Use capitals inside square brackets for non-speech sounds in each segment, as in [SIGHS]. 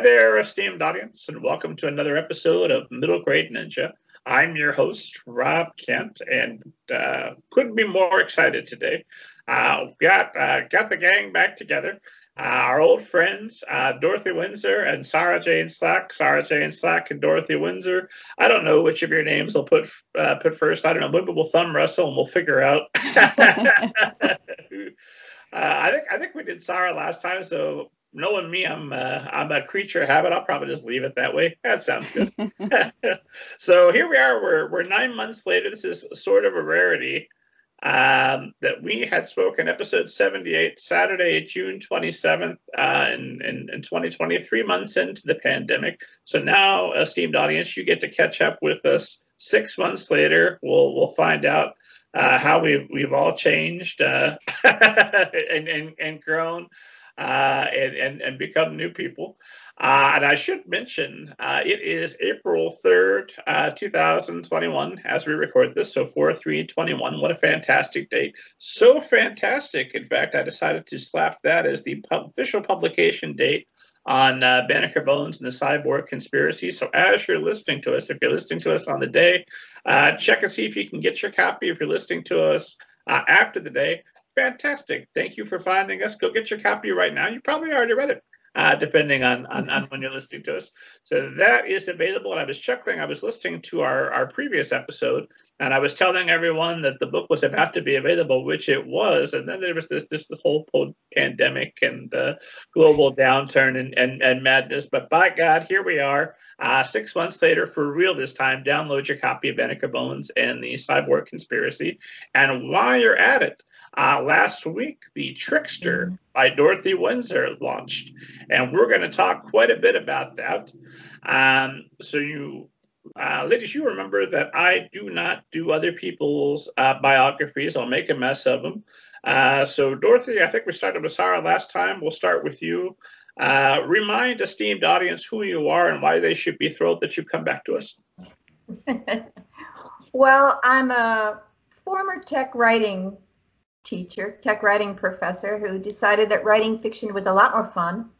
Hi there, esteemed audience, and welcome to another episode of Middle Grade Ninja. I'm your host, Rob Kent, and uh, couldn't be more excited today. Uh, got uh, got the gang back together. Uh, our old friends, uh, Dorothy Winsor and Sara-Jayne Slack. Sara-Jayne Slack and Dorothy Winsor. I don't know which of your names we'll put uh, put first. I don't know. Maybe we'll thumb wrestle and we'll figure out. [LAUGHS] [LAUGHS] I think I think we did Sara last time, so knowing me, I'm uh, I'm a creature of habit. I'll probably just leave it that way. That sounds good. [LAUGHS] [LAUGHS] so here we are. We're we're nine months later. This is sort of a rarity um, that we had spoken episode 78 Saturday, June 27th, uh, in, in, in 2020, three months into the pandemic. So now, esteemed audience, you get to catch up with us six months later. We'll we'll find out uh, how we've we've all changed uh, [LAUGHS] and, and and grown uh, and, and, and become new people. Uh, and I should mention, uh, it is April 3rd, uh, 2021, as we record this. So 4 3 21. What a fantastic date. So fantastic. In fact, I decided to slap that as the official publication date on uh, Banneker Bones and the Cyborg Conspiracy. So as you're listening to us, if you're listening to us on the day, uh, check and see if you can get your copy. If you're listening to us uh, after the day, fantastic. Thank you for finding us. Go get your copy right now. You probably already read it. Uh, depending on, on, on when you're listening to us. So that is available. And I was chuckling. I was listening to our, our previous episode, and I was telling everyone that the book was about to be available, which it was. And then there was this this whole pandemic and uh, global downturn and, and, and madness. But by God, here we are. Uh, six months later, for real this time, download your copy of Banneker Bones and the Cyborg Conspiracy. And while you're at it, uh, last week, The Trickster mm-hmm. by Dorothy Winsor launched, and we're going to talk quite a bit about that. Um, so, you, uh, ladies, you remember that I do not do other people's uh, biographies, I'll make a mess of them. Uh, so, Dorothy, I think we started with Sara last time. We'll start with you. Uh, remind esteemed audience who you are and why they should be thrilled that you've come back to us. [LAUGHS] well, I'm a former tech writing teacher, tech writing professor, who decided that writing fiction was a lot more fun,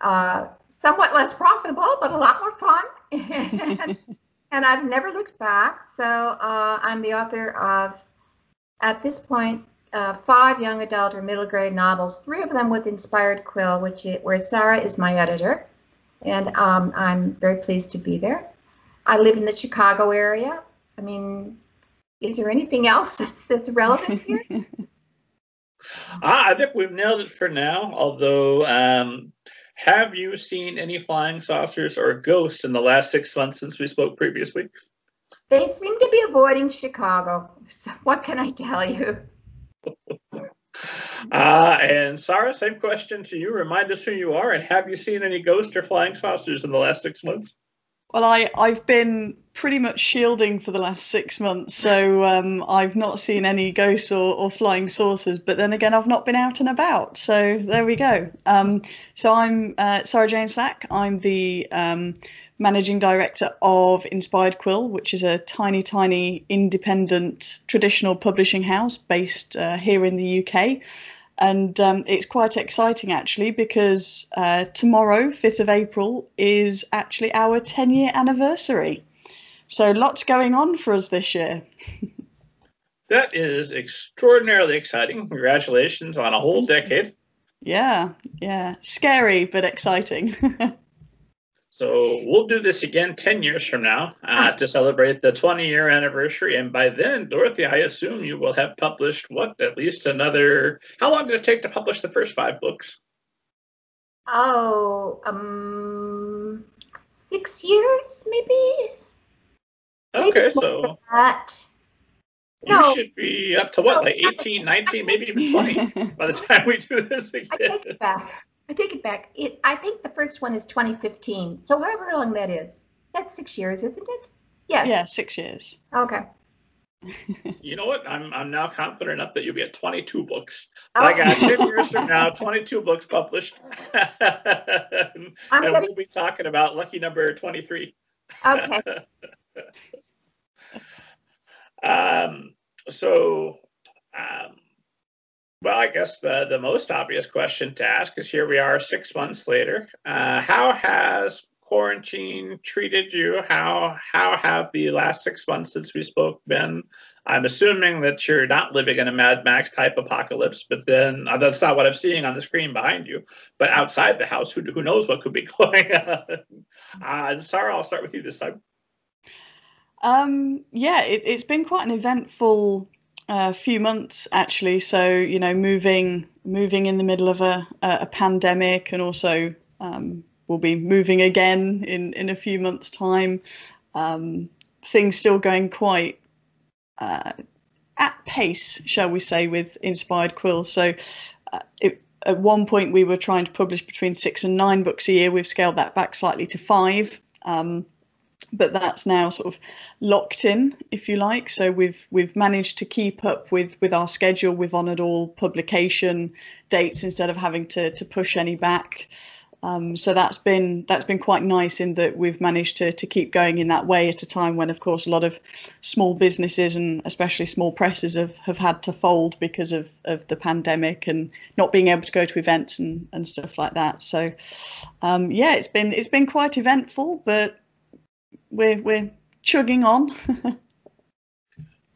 uh, somewhat less profitable, but a lot more fun. and, [LAUGHS] and, I've never looked back. So uh, I'm the author of, at this point, uh, five young adult or middle grade novels, three of them with Inspired Quill, which where Sara is my editor. And um, I'm very pleased to be there. I live in the Chicago area. I mean, is there anything else that's that's relevant here? [LAUGHS] ah, I think we've nailed it for now. Although, um, have you seen any flying saucers or ghosts in the last six months since we spoke previously? They seem to be avoiding Chicago. So what can I tell you? [LAUGHS] Uh, and Sara, same question to you. Remind us who you are, and have you seen any ghosts or flying saucers in the last six months? Well, I, I've been pretty much shielding for the last six months, so um, I've not seen any ghosts or, or flying saucers. But then again, I've not been out and about, so there we go. Um, so I'm uh, Sara-Jayne Slack. I'm the um, managing director of Inspired Quill, which is a tiny, tiny independent traditional publishing house based uh, here in the UK. And um, it's quite exciting actually because uh, tomorrow, 5th of April, is actually our 10 year anniversary. So lots going on for us this year. [LAUGHS] that is extraordinarily exciting. Congratulations on a whole decade. Yeah, yeah. Scary, but exciting. [LAUGHS] So we'll do this again 10 years from now uh, to celebrate the 20 year anniversary. And by then, Dorothy, I assume you will have published what, at least another. How long did it take to publish the first five books? Oh, um, six years, maybe. Okay, maybe so. That. You no. should be up to what, like 18, 19, maybe even 20 [LAUGHS] by the time we do this again. I take it back. I take it back. It, I think the first one is 2015. So however long that is, that's six years, isn't it? Yes. Yeah, six years. Okay. [LAUGHS] you know what? I'm I'm now confident enough that you'll be at 22 books. Oh. I got 10 years from now, 22 books published, [LAUGHS] and getting... we'll be talking about lucky number 23. Okay. [LAUGHS] um. So, um, Well, I guess the, the most obvious question to ask is here we are six months later. Uh, how has quarantine treated you? How how have the last six months since we spoke been? I'm assuming that you're not living in a Mad Max type apocalypse, but then uh, that's not what I'm seeing on the screen behind you. But outside the house, who, who knows what could be [LAUGHS] going on? Uh, Sara, I'll start with you this time. Um, yeah, it, has been quite an eventful uh, few months actually. So you know, moving moving in the middle of a a pandemic, and also um, we'll be moving again in in a few months' time. Um, things still going quite uh, at pace, shall we say, with Inspired quills. So uh, it, at one point we were trying to publish between six and nine books a year. We've scaled that back slightly to five. Um, but that's now sort of locked in, if you like. So we've we've managed to keep up with with our schedule. We've honoured all publication dates instead of having to to push any back. Um, so that's been that's been quite nice in that we've managed to to keep going in that way at a time when, of course, a lot of small businesses and especially small presses have, have had to fold because of, of the pandemic and not being able to go to events and, and stuff like that. So um, yeah, it's been it's been quite eventful, but we're we're chugging on. [LAUGHS]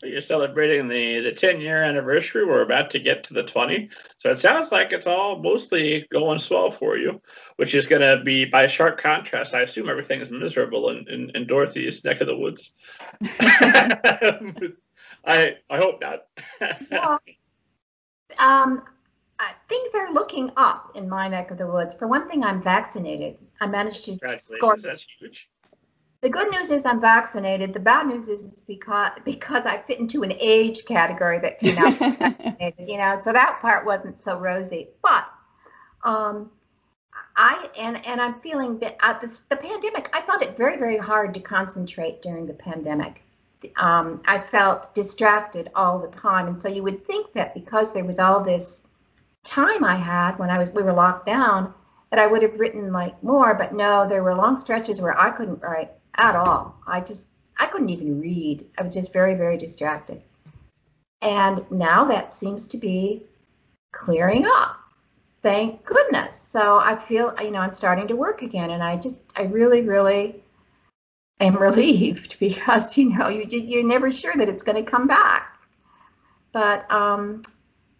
You're celebrating the the 10 year anniversary. We're about to get to the 20. So it sounds like it's all mostly going swell for you, which is going to be by sharp contrast. I assume everything is miserable in, in, in Dorothy's neck of the woods. [LAUGHS] [LAUGHS] I I hope not. well, um, things are looking up in my neck of the woods. For one thing, I'm vaccinated. I managed to score. That's huge. The good news is I'm vaccinated. The bad news is it's because because I fit into an age category that came out [LAUGHS] vaccinated, you know, so that part wasn't so rosy. But um, I and and I'm feeling at uh, this, the pandemic. I found it very very hard to concentrate during the pandemic. Um, I felt distracted all the time, and so you would think that because there was all this time I had when I was we were locked down that I would have written like more, but no, there were long stretches where I couldn't write at all. I just, I couldn't even read. I was just very, very distracted. And now that seems to be clearing up. Thank goodness. So I feel, you know, I'm starting to work again. And I just, I really, really am [LAUGHS] relieved [LAUGHS] because, you know, you, you're never sure that it's going to come back. But, um,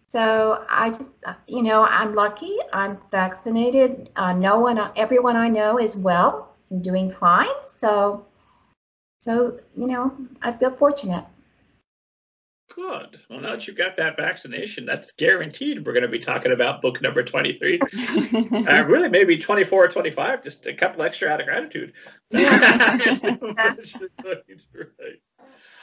so I just, you know, I'm lucky. I'm vaccinated. Uh, no one, everyone I know is well doing fine. So, so you know, I feel fortunate. Good. Well, now that you've got that vaccination, that's guaranteed. We're going to be talking about book number 23. [LAUGHS] uh, really, maybe 24 or 25, just a couple extra out of gratitude. [LAUGHS] [LAUGHS]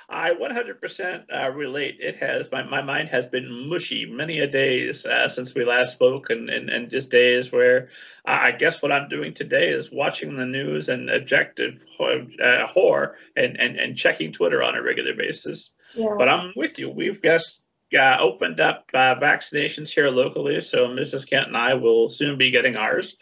I 100% uh, relate. It has my, my mind has been mushy many a days uh, since we last spoke, and, and, and just days where I guess what I'm doing today is watching the news and objective uh, horror and, and, and checking Twitter on a regular basis. Yeah. But I'm with you. We've just uh, opened up uh, vaccinations here locally, so Mrs. Kent and I will soon be getting ours.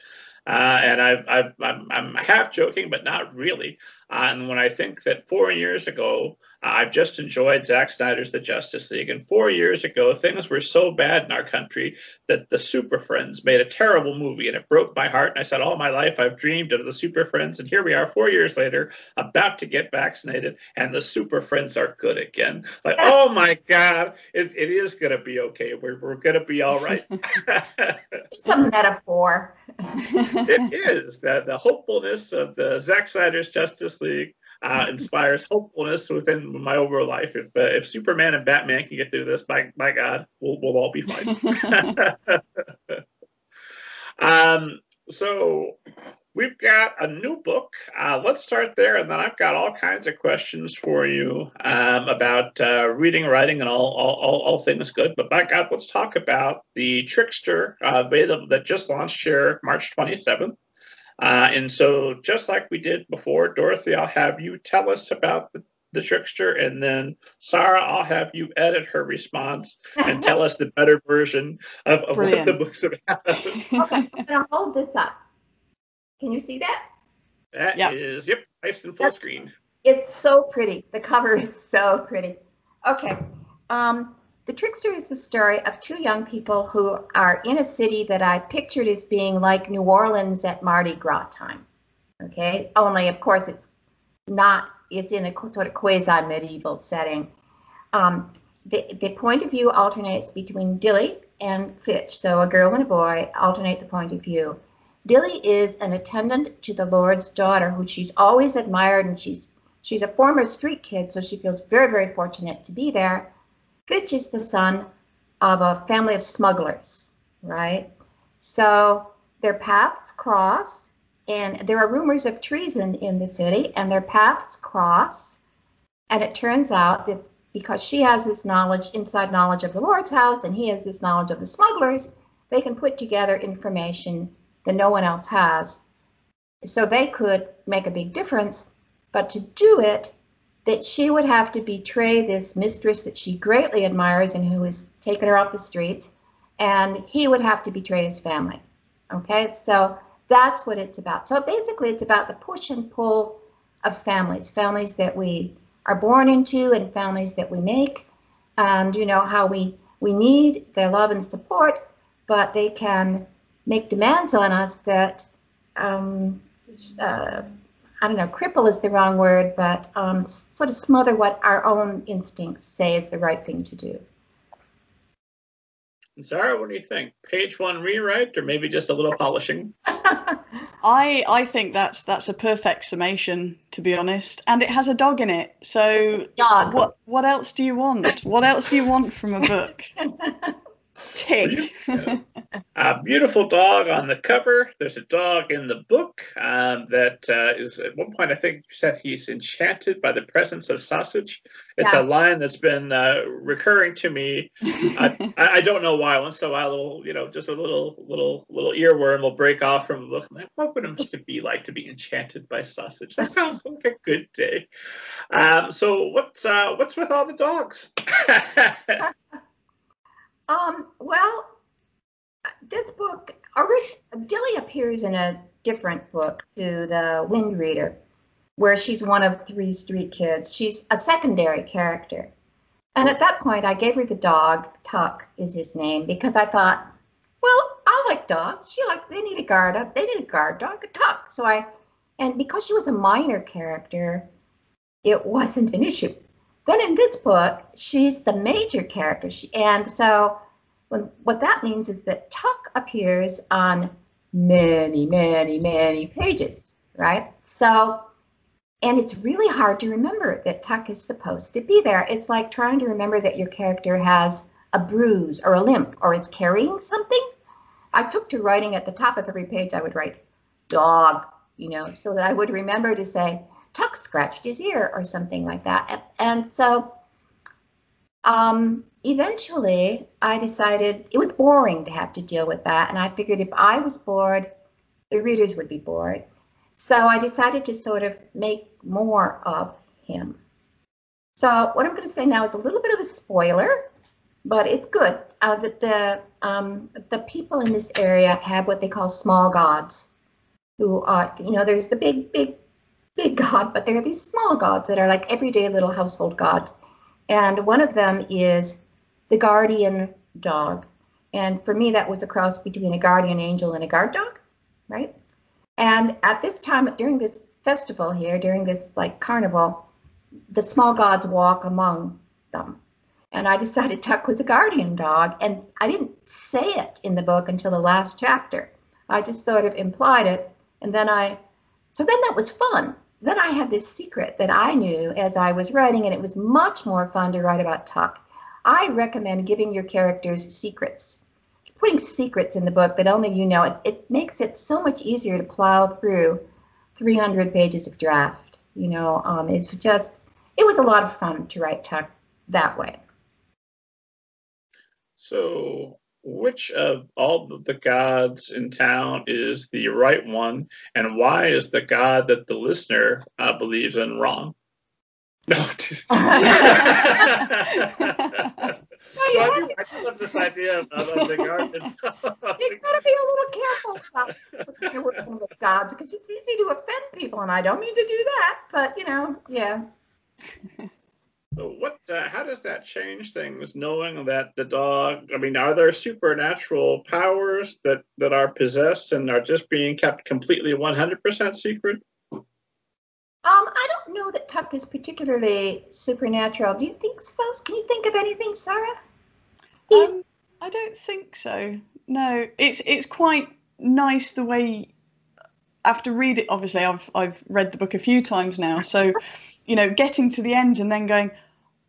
Uh, and I, I'm half joking, but not really. And when I think that four years ago, I've just enjoyed Zack Snyder's The Justice League. And four years ago, things were so bad in our country that the Super Friends made a terrible movie and it broke my heart. And I said, All my life I've dreamed of the Super Friends. And here we are, four years later, about to get vaccinated, and the Super Friends are good again. Like, oh my God, it, it is going to be okay. We're, we're going to be all right. [LAUGHS] [LAUGHS] it's a metaphor. it is. The, the hopefulness of the Zack Snyder's Justice League uh, inspires hopefulness within my overall life. If uh, if Superman and Batman can get through this, by my God, we'll we'll all be fine. [LAUGHS] [LAUGHS] um, so we've got a new book. Uh, let's start there, and then I've got all kinds of questions for you um, about uh, reading, writing, and all, all, all, all, things good. But by God, let's talk about the Trickster uh, beta that just launched here March 27th. Uh, and so, just like we did before, Dorothy, I'll have you tell us about the, the trickster, and then Sara, I'll have you edit her response and tell us the better version of, of what the book's about. [LAUGHS] okay, I'm gonna hold this up. Can you see that? That yep. is yep, nice and full screen. It's so pretty. The cover is so pretty. Okay. Um, The Trickster is the story of two young people who are in a city that I pictured as being like New Orleans at Mardi Gras time. Okay, only of course it's not, it's in a sort of quasi medieval setting. Um, the, the point of view alternates between Dilly and Fitch. So a girl and a boy alternate the point of view. Dilly is an attendant to the Lord's daughter who she's always admired and she's she's a former street kid, so she feels very, very fortunate to be there. Fitch is the son of a family of smugglers, right? So their paths cross, and there are rumors of treason in the city, and their paths cross. And it turns out that because she has this knowledge, inside knowledge of the Lord's house, and he has this knowledge of the smugglers, they can put together information that no one else has. So they could make a big difference. But to do it, that she would have to betray this mistress that she greatly admires and who has taken her off the streets, and he would have to betray his family. Okay, so that's what it's about. So basically, it's about the push and pull of families, families that we are born into and families that we make, and you know how we we need their love and support, but they can make demands on us that um, uh, I don't know, cripple is the wrong word, but um, sort of smother what our own instincts say is the right thing to do. Sara, what do you think? Page one rewrite, or maybe just a little polishing? [LAUGHS] I I think that's that's a perfect summation, to be honest. And it has a dog in it. So dog. What what else do you want? What else do you want from a book? [LAUGHS] Tig. a beautiful dog on the cover. There's a dog in the book um, that uh, is at one point I think you said he's enchanted by the presence of sausage. It's yeah. a line that's been uh, recurring to me. [LAUGHS] I, I, don't know why. Once in a while, a little you know, just a little little little earworm will break off from a book. I'm like, what would [LAUGHS] it be like to be enchanted by sausage? That sounds like a good day. Um, so what's uh, what's with all the dogs? [LAUGHS] Um, well, this book, Dilly appears in a different book to the Wind Reader, where she's one of three street kids. She's a secondary character. And at that point, I gave her the dog, Tuck is his name, because I thought, well, I like dogs. She like they need a guard up. They need a guard dog, a Tuck. So I, and because she was a minor character, it wasn't an issue. Then in this book, she's the major character. She, and so when, what that means is that Tuck appears on many, many, many pages, right? So, and it's really hard to remember that Tuck is supposed to be there. It's like trying to remember that your character has a bruise or a limp or is carrying something. I took to writing at the top of every page, I would write dog, you know, so that I would remember to say, Tuck scratched his ear or something like that. And, so um, eventually I decided it was boring to have to deal with that. And I figured if I was bored, the readers would be bored. So I decided to sort of make more of him. So what I'm going to say now is a little bit of a spoiler, but it's good. Uh, that the um, the people in this area have what they call small gods, who are you know there's the big big big god, but there are these small gods that are like everyday little household gods. And one of them is the guardian dog. And for me, that was a cross between a guardian angel and a guard dog, right? And at this time, during this festival here, during this like carnival, the small gods walk among them. And I decided [LAUGHS] Tuck was a guardian dog, and I didn't say it in the book until the last chapter. I just sort of implied it, and then I, so then that was fun then I had this secret that I knew as I was writing, and it was much more fun to write about Tuck. I recommend giving your characters secrets. Putting secrets in the book that only you know, it, it makes it so much easier to plow through 300 pages of draft. You know, um, it's just, it was a lot of fun to write Tuck that way. So which of all of the gods in town is the right one, and why is the god that the listener uh, believes in wrong? [LAUGHS] No, just. [LAUGHS] well, I, do, I just love this idea of, of the [LAUGHS] garden. you gotta be a little careful about you're working with gods because it's easy to offend people, and I don't mean to do that, but you know, yeah. What? Uh, how does that change things? Knowing that the dog. I mean, are there supernatural powers that that are possessed and are just being kept completely one hundred percent secret? Um, I don't know that Tuck is particularly supernatural. Do you think so? Can you think of anything, Sara? Um, I don't think so. No, it's it's quite nice the way. After read it, obviously, I've I've read the book a few times now, so [LAUGHS] you know, getting to the end and then going,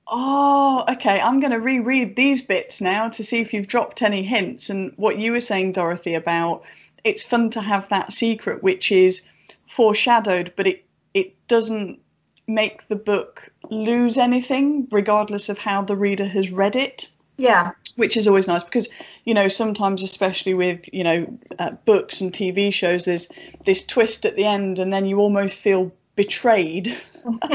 oh, okay, I'm going to reread these bits now to see if you've dropped any hints. And what you were saying, Dorothy, about it's fun to have that secret, which is foreshadowed, but it it doesn't make the book lose anything, regardless of how the reader has read it. Yeah. Which is always nice because, you know, sometimes, especially with, you know, uh, books and TV shows, there's this twist at the end and then you almost feel betrayed [LAUGHS] [LAUGHS]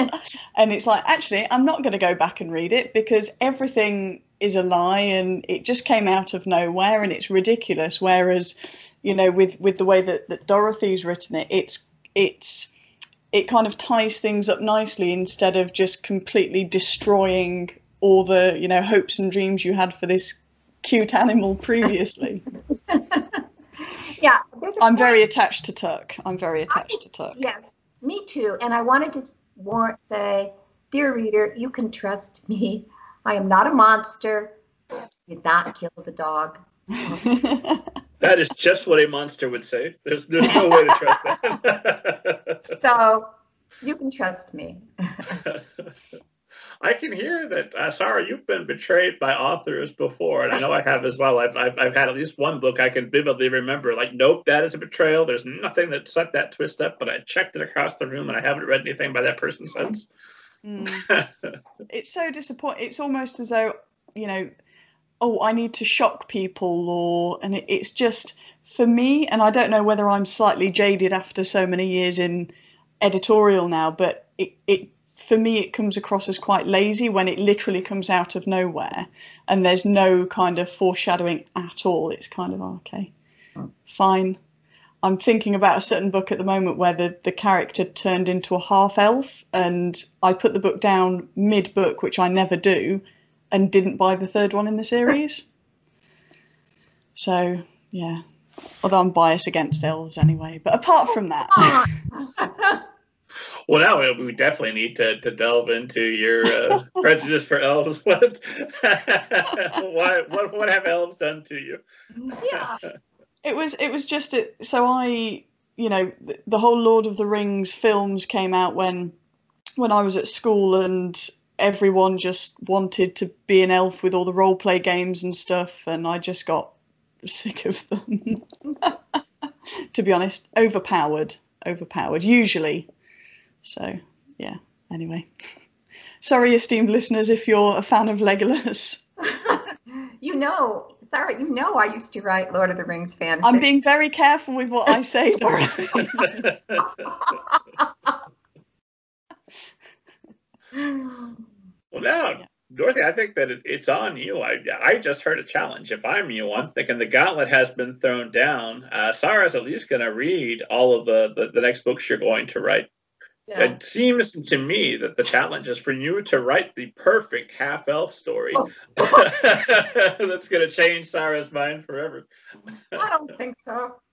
and it's like, actually, I'm not going to go back and read it because everything is a lie and it just came out of nowhere and it's ridiculous. Whereas, you know, with with the way that, that Dorothy's written it, it's it's it kind of ties things up nicely instead of just completely destroying all the you know hopes and dreams you had for this cute animal previously. [LAUGHS] yeah, I'm very attached to Tuck. I'm very attached I, to Tuck. Yes, me too. And I wanted to warrant say, Dear reader, you can trust me. I am not a monster. I did not kill the dog. [LAUGHS] that is just what a monster would say. There's there's no way to trust that. [LAUGHS] so you can trust me. [LAUGHS] I can hear that, uh, Sara, you've been betrayed by authors before, and I know I have as well. I've, I've, I've had at least one book I can vividly remember, like, nope, that is a betrayal. There's nothing that set that twist up, but I checked it across the room and I haven't read anything by that person since. Mm. [LAUGHS] it's so disappointing. It's almost as though, you know, oh, I need to shock people, or, and it, it's just for me, and I don't know whether I'm slightly jaded after so many years in editorial now, but it, it for me it comes across as quite lazy when it literally comes out of nowhere and there's no kind of foreshadowing at all. It's kind of oh, okay fine. I'm thinking about a certain book at the moment where the, the character turned into a half elf and i put the book down mid book which i never do and didn't buy the third one in the series. So yeah. Although i'm biased against elves anyway but apart from that [LAUGHS] [LAUGHS] Well, now we definitely need to, to delve into your uh, [LAUGHS] prejudice for elves. [LAUGHS] What, what, what, what have elves done to you? Yeah. [LAUGHS] It was, it was just, it, so I, you know, the, the whole Lord of the Rings films came out when, when I was at school and everyone just wanted to be an elf with all the role play games and stuff. And I just got sick of them. to be honest, overpowered, overpowered. Usually so, yeah, anyway. Sorry, esteemed listeners, if you're a fan of Legolas. [LAUGHS] you know, Sara, you know I used to write Lord of the Rings fanfic. I'm being very careful with what I say, [LAUGHS] Dorothy. well, now, yeah. Dorothy, I think that it, it's on you. I, I just heard a challenge. If I'm you, I'm thinking the gauntlet has been thrown down. Uh, Sara's at least going to read all of the, the, the next books you're going to write. Yeah. It seems to me that the challenge is for you to write the perfect half elf story oh. [LAUGHS] that's going to change Sara's mind forever. I don't think so. [LAUGHS]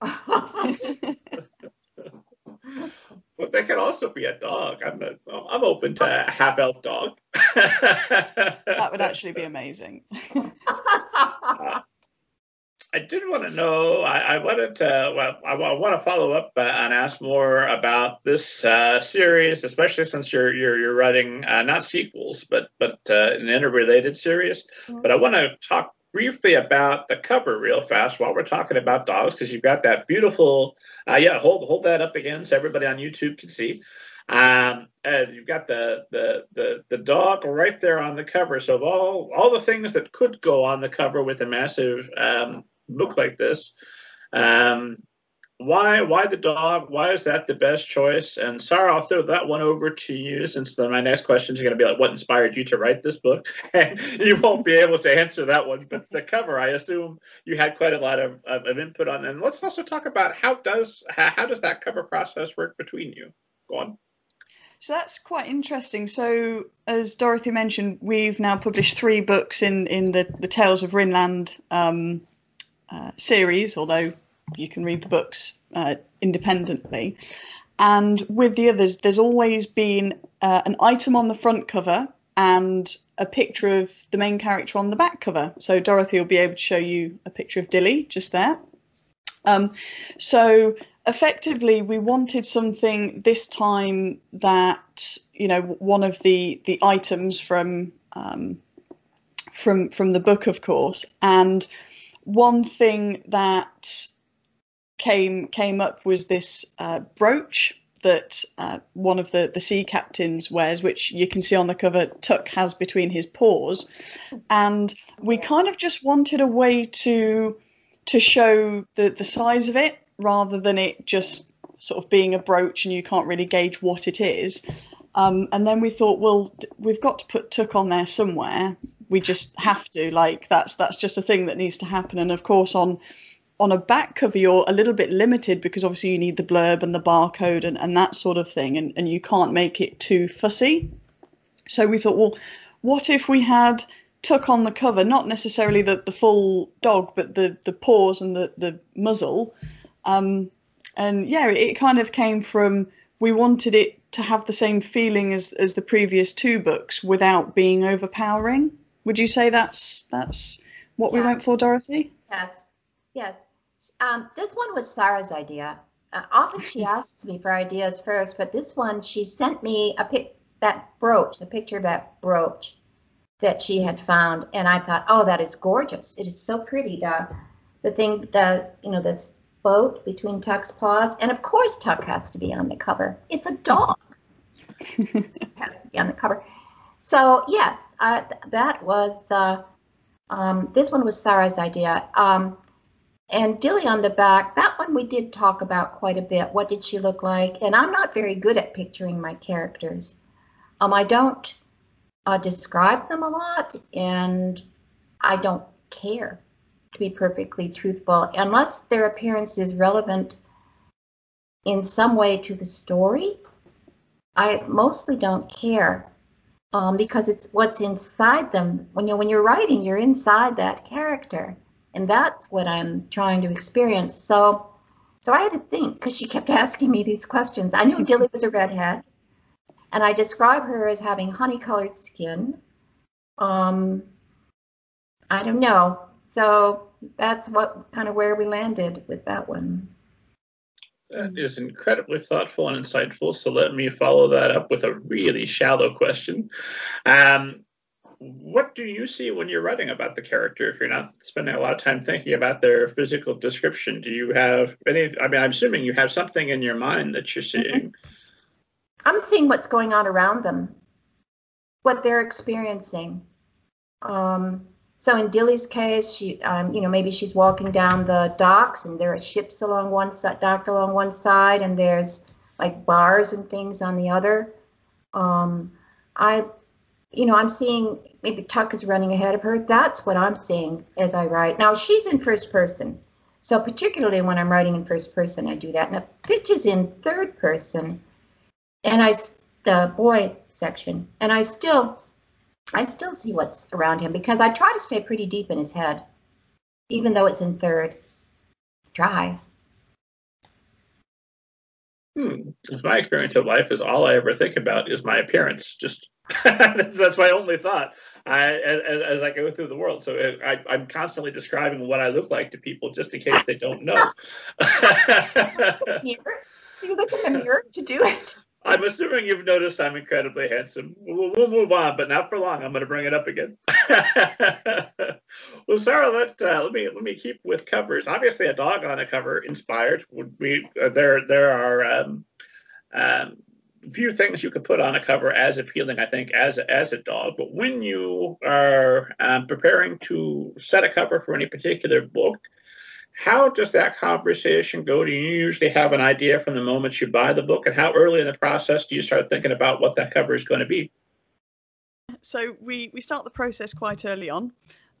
but they could also be a dog. I'm a, I'm open to a half elf dog. that would actually be [LAUGHS] amazing. I did want to know. I, I wanted to. Well, I, I, want to follow up uh, and ask more about this uh, series, especially since you're you're, you're writing uh, not sequels, but but uh, an interrelated series. Mm-hmm. But I want to talk briefly about the cover real fast while we're talking about dogs, because you've got that beautiful. Uh, yeah, hold hold that up again so everybody on YouTube can see. Um, and you've got the, the the the dog right there on the cover. So of all all the things that could go on the cover with a massive um, look like this. Um, why why the dog? Why is that the best choice? And Sara, I'll throw that one over to you since the, my next questions are going to be like, what inspired you to write this book? [LAUGHS] And you won't be able to answer that one. But the cover, I assume you had quite a lot of, of, of input on. And let's also talk about how does how, how does that cover process work between you? Go on. So that's quite interesting. So, as Dorothy mentioned, we've now published three books in in the the Tales of Rinland um, uh, series, although you can read the books uh, independently. And with the others, there's always been uh, an item on the front cover and a picture of the main character on the back cover. So Dorothy will be able to show you a picture of Dilly just there. Um, so effectively, we wanted something this time that you know one of the the items from um, from from the book, of course, and one thing that came came up was this uh, brooch that uh, one of the, the sea captains wears, which you can see on the cover, Tuck has between his paws. And we kind of just wanted a way to to show the, the size of it rather than it just sort of being a brooch and you can't really gauge what it is. Um, and then we thought, well, we've got to put Tuck on there somewhere. We just have to. Like that's that's just a thing that needs to happen. And of course, on on a back cover you're a little bit limited because obviously you need the blurb and the barcode and, and that sort of thing and, and you can't make it too fussy so we thought well what if we had tuck on the cover not necessarily the, the full dog but the the paws and the the muzzle um, and yeah it kind of came from we wanted it to have the same feeling as as the previous two books without being overpowering would you say that's that's what yeah. we went for dorothy yes yes um, this one was Sara's idea. Uh, often she [LAUGHS] asks me for ideas first, but this one she sent me a pic that brooch, the picture of that brooch that she had found, and I thought, oh, that is gorgeous. It is so pretty. The the thing, the you know, this boat between Tuck's paws, and of course Tuck has to be on the cover. It's a dog. [LAUGHS] has to be on the cover. So yes, uh, th that was uh, um, this one was Sara's idea. Um, and Dilly on the back, that one we did talk about quite a bit. What did she look like? And I'm not very good at picturing my characters. Um, I don't uh, describe them a lot, and I don't care, to be perfectly truthful, unless their appearance is relevant in some way to the story. I mostly don't care um, because it's what's inside them. When you when you're writing, you're inside that character and that's what I'm trying to experience. So, so I had to think because she kept [LAUGHS] asking me these questions. I knew Dilly was a redhead, and I describe her as having honey-colored skin. Um, I don't know. So that's what kind of where we landed with that one. That is incredibly thoughtful and insightful. So let me follow that up with a really shallow question. Um, what do you see when you're writing about the character if you're not spending a lot of time thinking about their physical description do you have any i mean i'm assuming you have something in your mind that you're mm-hmm. seeing i'm seeing what's going on around them what they're experiencing um, so in dilly's case she um, you know maybe she's walking down the docks and there are ships along one side along one side and there's like bars and things on the other um, i you know, I'm seeing maybe Tuck is running ahead of her. That's what I'm seeing as I write. Now she's in first person. So particularly when I'm writing in first person, I do that. Now Fitch is in third person and I, the boy section, and I still, I still see what's around him because I try to stay pretty deep in his head, even though it's in third. Try. Hmm. My experience of life is all I ever think about is my appearance. Just that's, [LAUGHS] that's, my only thought I, as, as, I go through the world. So I, I'm constantly describing what I look like to people just in case they don't know. [LAUGHS] you look in the mirror to do it. I'm assuming you've noticed I'm incredibly handsome. We'll, we'll, move on, but not for long. I'm going to bring it up again. [LAUGHS] well, Sara, let uh, let me let me keep with covers. Obviously, a dog on a cover inspired would be uh, there. There are um, um, few things you could put on a cover as appealing, I think, as a, as a dog. But when you are um, preparing to set a cover for any particular book, how does that conversation go? Do you usually have an idea from the moment you buy the book, and how early in the process do you start thinking about what that cover is going to be? So we we start the process quite early on,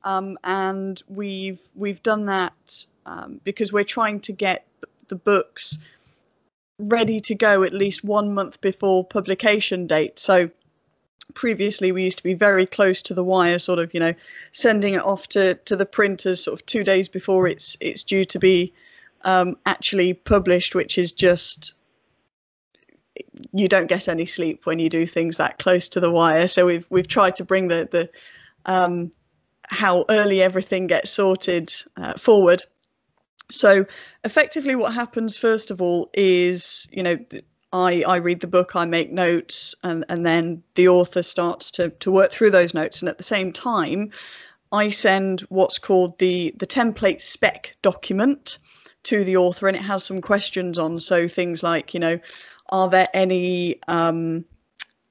um, and we've we've done that um, because we're trying to get the books ready to go at least one month before publication date. So previously we used to be very close to the wire, sort of, you know, sending it off to, to the printers sort of two days before it's it's due to be um, actually published, which is just you don't get any sleep when you do things that close to the wire. So we've we've tried to bring the the um, how early everything gets sorted uh, forward. So effectively, what happens first of all is you know I I read the book, I make notes, and and then the author starts to to work through those notes, and at the same time. I send what's called the the template spec document to the author, and it has some questions on. So things like, you know, are there any um,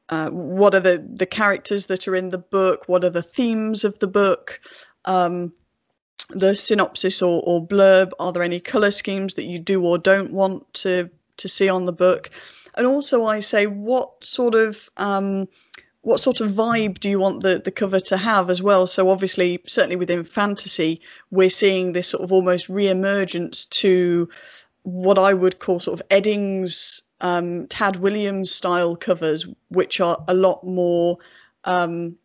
uh, what are the the characters that are in the book what are the themes of the book um, the synopsis or, or blurb are there any color schemes that you do or don't want to to see on the book and also i say what sort of um, what sort of vibe do you want the, the cover to have as well? So obviously, certainly within fantasy, we're seeing this sort of almost re-emergence to what I would call sort of Eddings um, Tad Williams style covers, which are a lot more um,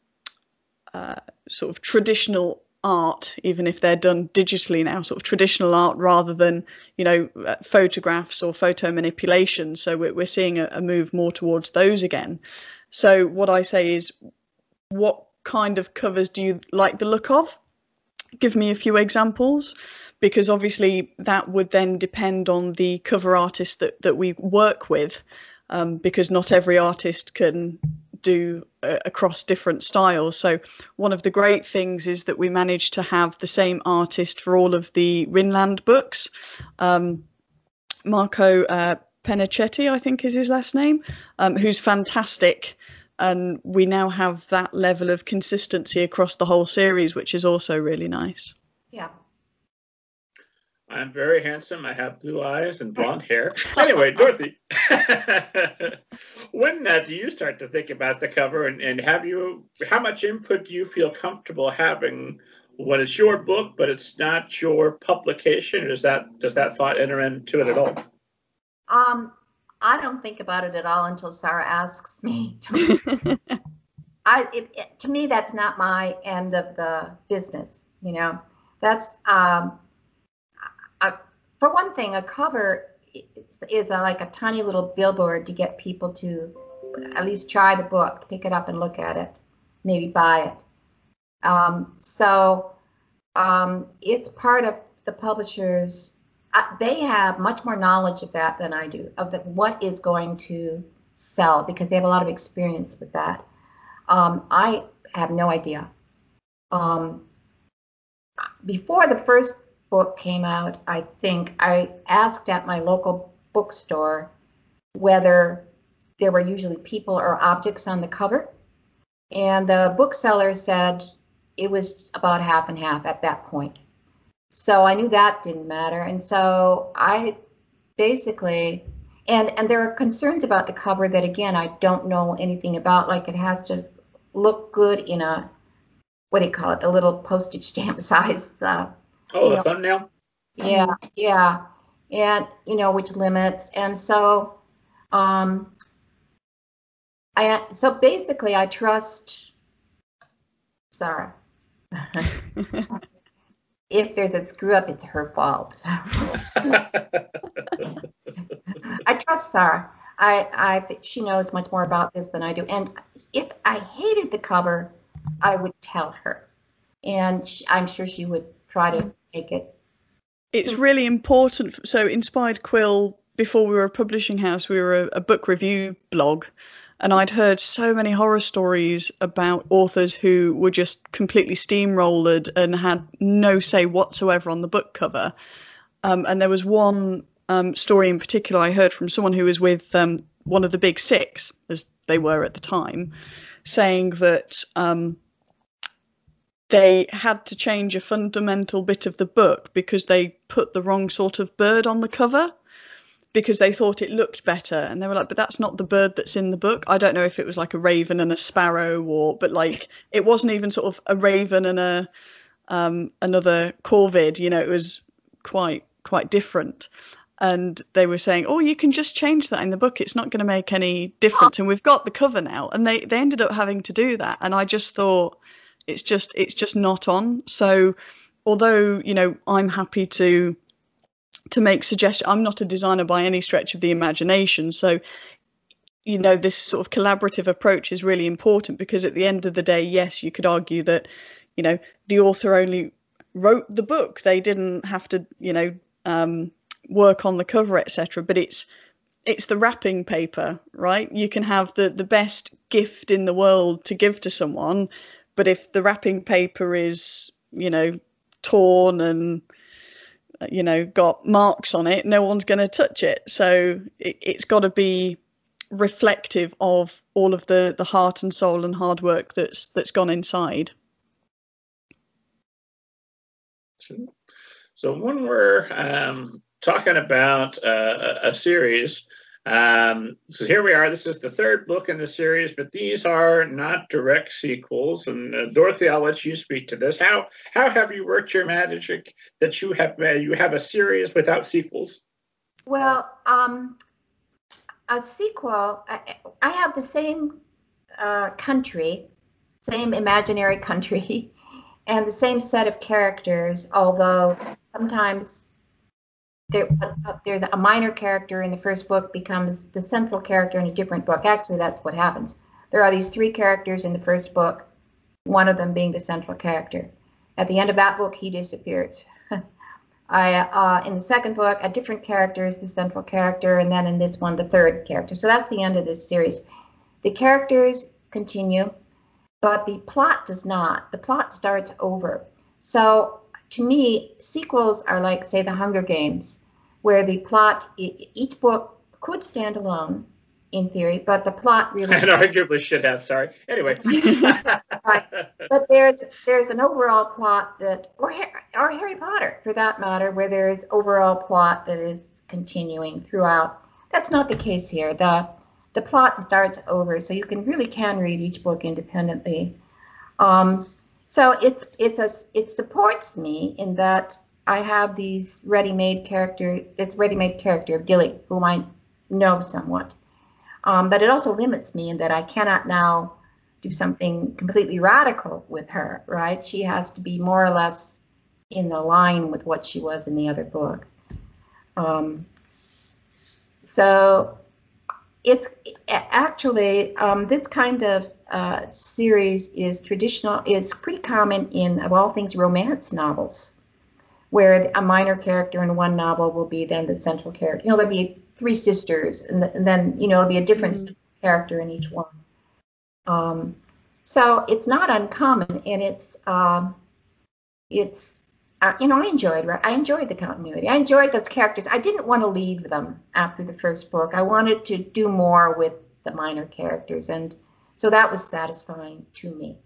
uh, sort of traditional art, even if they're done digitally now, sort of traditional art rather than you know uh, photographs or photo manipulation. So we're, we're seeing a, a move more towards those again. So what I say is, what kind of covers do you like the look of? Give me a few examples because obviously that would then depend on the cover artist that, that we work with um, because not every artist can do uh, across different styles. So one of the great things is that we managed to have the same artist for all of the Rinland books. Um, Marco uh, Penichetti, I think is his last name, um, who's fantastic. And we now have that level of consistency across the whole series, which is also really nice. Yeah, I'm very handsome. I have blue eyes and blonde hair. Anyway, Dorothy, [LAUGHS] when uh, do you start to think about the cover, and, and have you? How much input do you feel comfortable having when it's your book, but it's not your publication? Or does that does that thought enter into it at all? Um, I don't think about it at all until Sara asks me. [LAUGHS] I it, it, to me that's not my end of the business. You know, that's um for one thing, a cover is, a, like a tiny little billboard to get people to at least try the book, pick it up and look at it, maybe buy it. Um, so um, it's part of the publishers. Uh, they have much more knowledge of that than I do, of the, what is going to sell, because they have a lot of experience with that. Um, I have no idea. Um, before the first book came out, I think I asked at my local bookstore whether there were usually people or objects on the cover. And the bookseller said it was about half and half at that point. So I knew that didn't matter. And so I basically, and, and there are concerns about the cover that, again, I don't know anything about. Like it has to look good in a, what do you call it, a little postage stamp [LAUGHS] size uh, Oh, the know, thumbnail? Yeah, yeah. And, you know, which limits. And so, um, I, so basically I trust Sara. [LAUGHS] if there's a screw up, it's her fault. I trust Sara. I, I, she knows much more about this than I do. And if I hated the cover, I would tell her, and she, I'm sure she would try to make it. It's really important. So, Inspired Quill, before we were a publishing house, we were a, a book review blog. And I'd heard so many horror stories about authors who were just completely steamrolled and had no say whatsoever on the book cover. Um, and there was one um, story in particular I heard from someone who was with um, one of the big six, as they were at the time, saying that um, they had to change a fundamental bit of the book because they put the wrong sort of bird on the cover because they thought it looked better and they were like but that's not the bird that's in the book i don't know if it was like a raven and a sparrow or but like it wasn't even sort of a raven and a um, another corvid you know it was quite quite different and they were saying, "Oh, you can just change that in the book. It's not going to make any difference." And we've got the cover now, and they they ended up having to do that. And I just thought it's just it's just not on. So although you know I'm happy to to make suggestions, I'm not a designer by any stretch of the imagination. So you know this sort of collaborative approach is really important because at the end of the day, yes, you could argue that you know the author only wrote the book; they didn't have to you know um, work on the cover, etc. But it's it's the wrapping paper, right? You can have the the best gift in the world to give to someone, but if the wrapping paper is, you know, torn and you know got marks on it, no one's going to touch it. So it, it's got to be reflective of all of the the heart and soul and hard work that's that's gone inside. So when we're um, talking about uh, a series. Um, so here we are. This is the third book in the series, but these are not direct sequels. And uh, Dorothy, I'll let you speak to this. How how have you worked your magic that you have uh, you have a series without sequels? Well, um, a sequel. I, I have the same uh, country, same imaginary country, [LAUGHS] and the same set of characters. Although sometimes there, there's a minor character in the first book becomes the central character in a different book. Actually, that's what happens. There are these three characters in the first book, one of them being the central character. At the end of that book, he disappears. [LAUGHS] I, uh, in the second book, a different character is the central character, and then in this one, the third character. So that's the end of this series. The characters continue, but the plot does not. The plot starts over. So to me, sequels are like, say, The Hunger Games where the plot, each book could stand alone in theory, but the plot [LAUGHS] really and arguably should have. Sorry. Anyway, [LAUGHS] right. But there's there's an overall plot that, or or Harry Potter for that matter, where there's overall plot that is continuing throughout. That's not the case here. the The plot starts over, so you can really can read each book independently. Um, so it's it's a it supports me in that I have these ready-made character, it's ready-made character of Dilly, whom I know somewhat. Um, but it also limits me in that I cannot now do something completely radical with her, right? She has to be more or less in the line with what she was in the other book. Um, so it's actually um, this kind of uh, series is traditional, is pretty common in, of all things, romance novels where a minor character in one novel will be then the central character. You know, there'll be three sisters, and, and then you know it'll be a different mm-hmm. character in each one. Um, so it's not uncommon, and it's um, it's uh, you know I enjoyed I enjoyed the continuity. I enjoyed those characters. I didn't want to leave them after the first book. I wanted to do more with the minor characters, and so that was satisfying to me.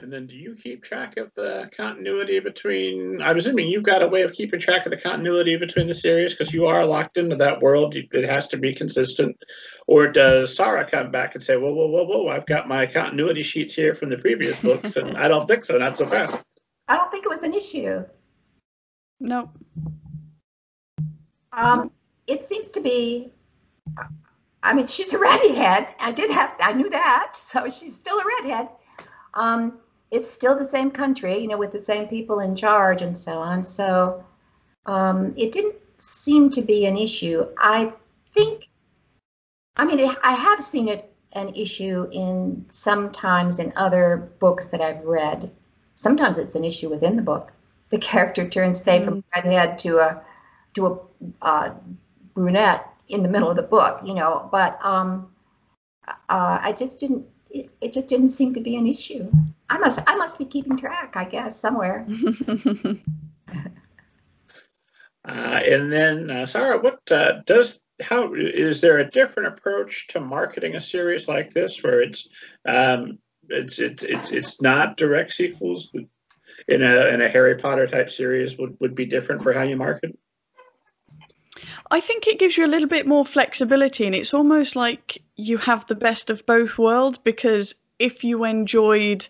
And then do you keep track of the continuity between? I'm assuming you've got a way of keeping track of the continuity between the series because you are locked into that world. It has to be consistent. Or does Sara come back and say, whoa, whoa, whoa, whoa, I've got my continuity sheets here from the previous books, and I don't think so, not so fast. I don't think it was an issue. No. Um, it seems to be. I mean, she's a redhead. I did have, I knew that, [LAUGHS] so she's still a redhead. Um, it's still the same country, you know, with the same people in charge and so on. So um, it didn't seem to be an issue. I think, I mean, I have seen it an issue in sometimes in other books that I've read. Sometimes it's an issue within the book. The character turns, say, mm-hmm. from redhead to a to a uh, brunette in the middle of the book, you know. But um, uh, I just didn't it, it just didn't seem to be an issue. I must I must be keeping track, I guess, somewhere. [LAUGHS] uh, and then, uh, Sara, what uh, does how is there a different approach to marketing a series like this, where it's um, it's it's it's it's not direct sequels in a in a Harry Potter type series would would be different for how you market? I think it gives you a little bit more flexibility, and it's almost like you have the best of both worlds because if you enjoyed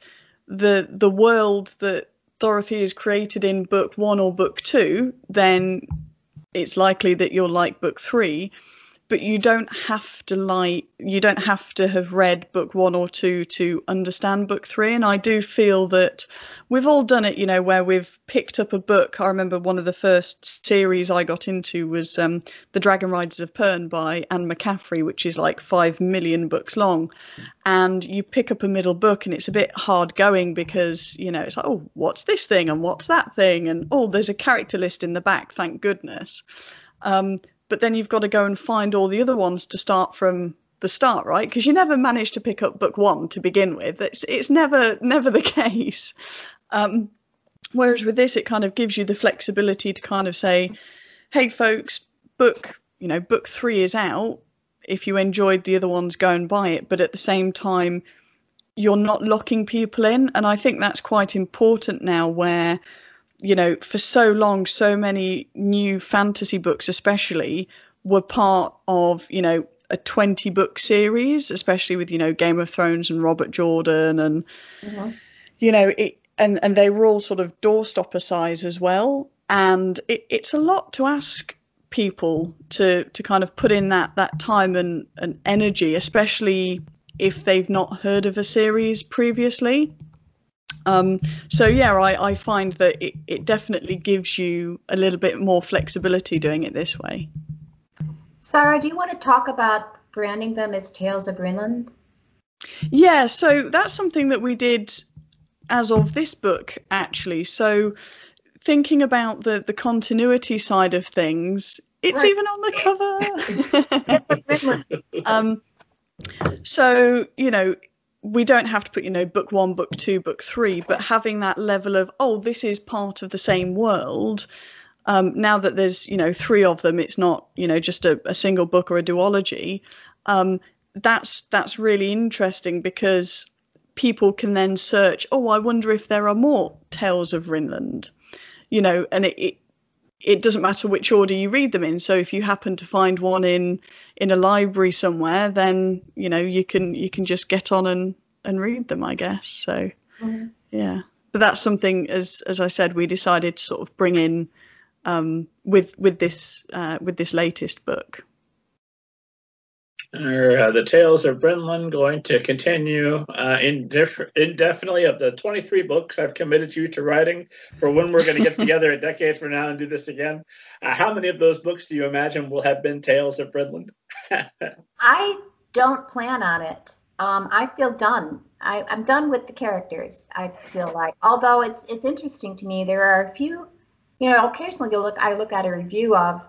the the world that Dorothy has created in book one or book two, then it's likely that you'll like book three but you don't have to like you don't have to have read book one or two to understand book three. And i do feel that we've all done it you know where we've picked up a book. I remember one of the first series i got into was um, the dragon riders of pern by anne mccaffrey which is like five million books long. And you pick up a middle book and it's a bit hard going because you know it's like oh what's this thing and what's that thing? And oh there's a character list in the back thank goodness. Um, but then you've got to go and find all the other ones to start from the start, right? Because you never manage to pick up book one to begin with. It's it's never never the [LAUGHS] case. Um, whereas with this, it kind of gives you the flexibility to kind of say, "Hey, folks, book you know book three is out. If you enjoyed the other ones, go and buy it." But at the same time, you're not locking people in, and I think that's quite important now, where you know, for so long, so many new fantasy books, especially, were part of, you know, a 20 book series, especially with, you know, Game of Thrones and Robert Jordan and, mm-hmm. you know, it, and, and they were all sort of doorstopper size as well. And it, it's a lot to ask people to, to kind of put in that, that time and, and energy, especially if they've not heard of a series previously. Um, so yeah, I, I find that it, it definitely gives you a little bit more flexibility doing it this way. Sara, do you want to talk about branding them as Tales of Rinland? Yeah, so that's something that we did as of this book actually. So thinking about the the continuity side of things, it's right. even on the cover. [LAUGHS] [LAUGHS] um, so you know we don't have to put you know book one book two book three but having that level of oh this is part of the same world um, now that there's you know three of them it's not you know just a, a single book or a duology um, that's that's really interesting because people can then search oh i wonder if there are more tales of rinland you know and it, it it doesn't matter which order you read them in. So if you happen to find one in in a library somewhere then you know you can you can just get on and and read them i guess. So mm-hmm. yeah. But that's something as as i said we decided to sort of bring in um, with with this uh, with this latest book are uh, the Tales of Rinland going to continue uh, indif- indefinitely of the 23 books I've committed you to writing for when we're going to get [LAUGHS] together a decade from now and do this again? Uh, how many of those books do you imagine will have been Tales of Rinland? [LAUGHS] I don't plan on it. Um, I feel done. I, I'm done with the characters. I feel like, although it's it's interesting to me, there are a few. You know, occasionally you look. I look at a review of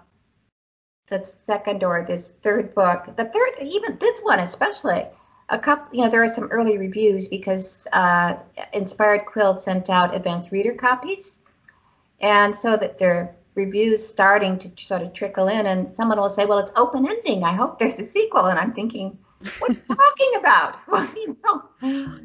the second or this third book. The third, even this one especially, a couple, you know, there are some early reviews because uh, Inspired Quill sent out advanced reader copies, and so that their reviews starting to sort of trickle in, and someone will say, "Well, it's open ending. I hope there's a sequel." And I'm thinking, what are you talking about? [LAUGHS] Well, you know,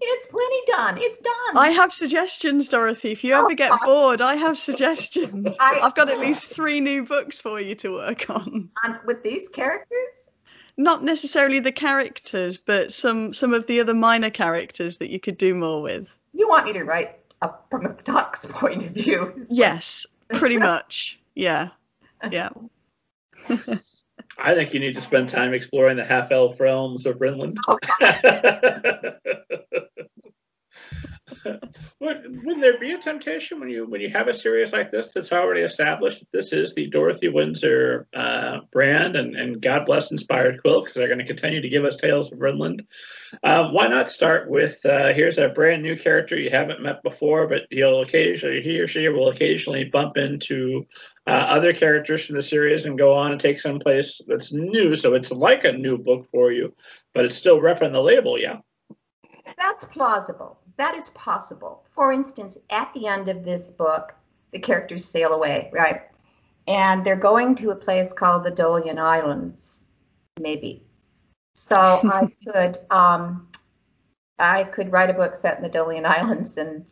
it's plenty done. It's done. I have suggestions, Dorothy. If you ever get oh, bored, I have suggestions. I, have got at least three new books for you to work on. And with these characters? Not necessarily the characters, but some some of the other minor characters that you could do more with. You want me to write from the duck's point of view? Yes, pretty much. Yeah, yeah. [LAUGHS] I think you need to spend time exploring the half elf realms of Rinland. would, [LAUGHS] [LAUGHS] would there be a temptation when you when you have a series like this that's already established that this is the Dorothy Winsor uh, brand and, and God bless Inspired Quill because they're going to continue to give us tales of Rinland. Uh, why not start with uh, here's a brand new character you haven't met before, but he'll occasionally he or she will occasionally bump into uh, other characters from the series and go on and take some place that's new. So it's like a new book for you, but it's still repping the label, yeah. That's plausible that is possible. For instance, at the end of this book, the characters sail away, right? And they're going to a place called the Dolian Islands, maybe. So [LAUGHS] I could um, I could write a book set in the Dolian Islands and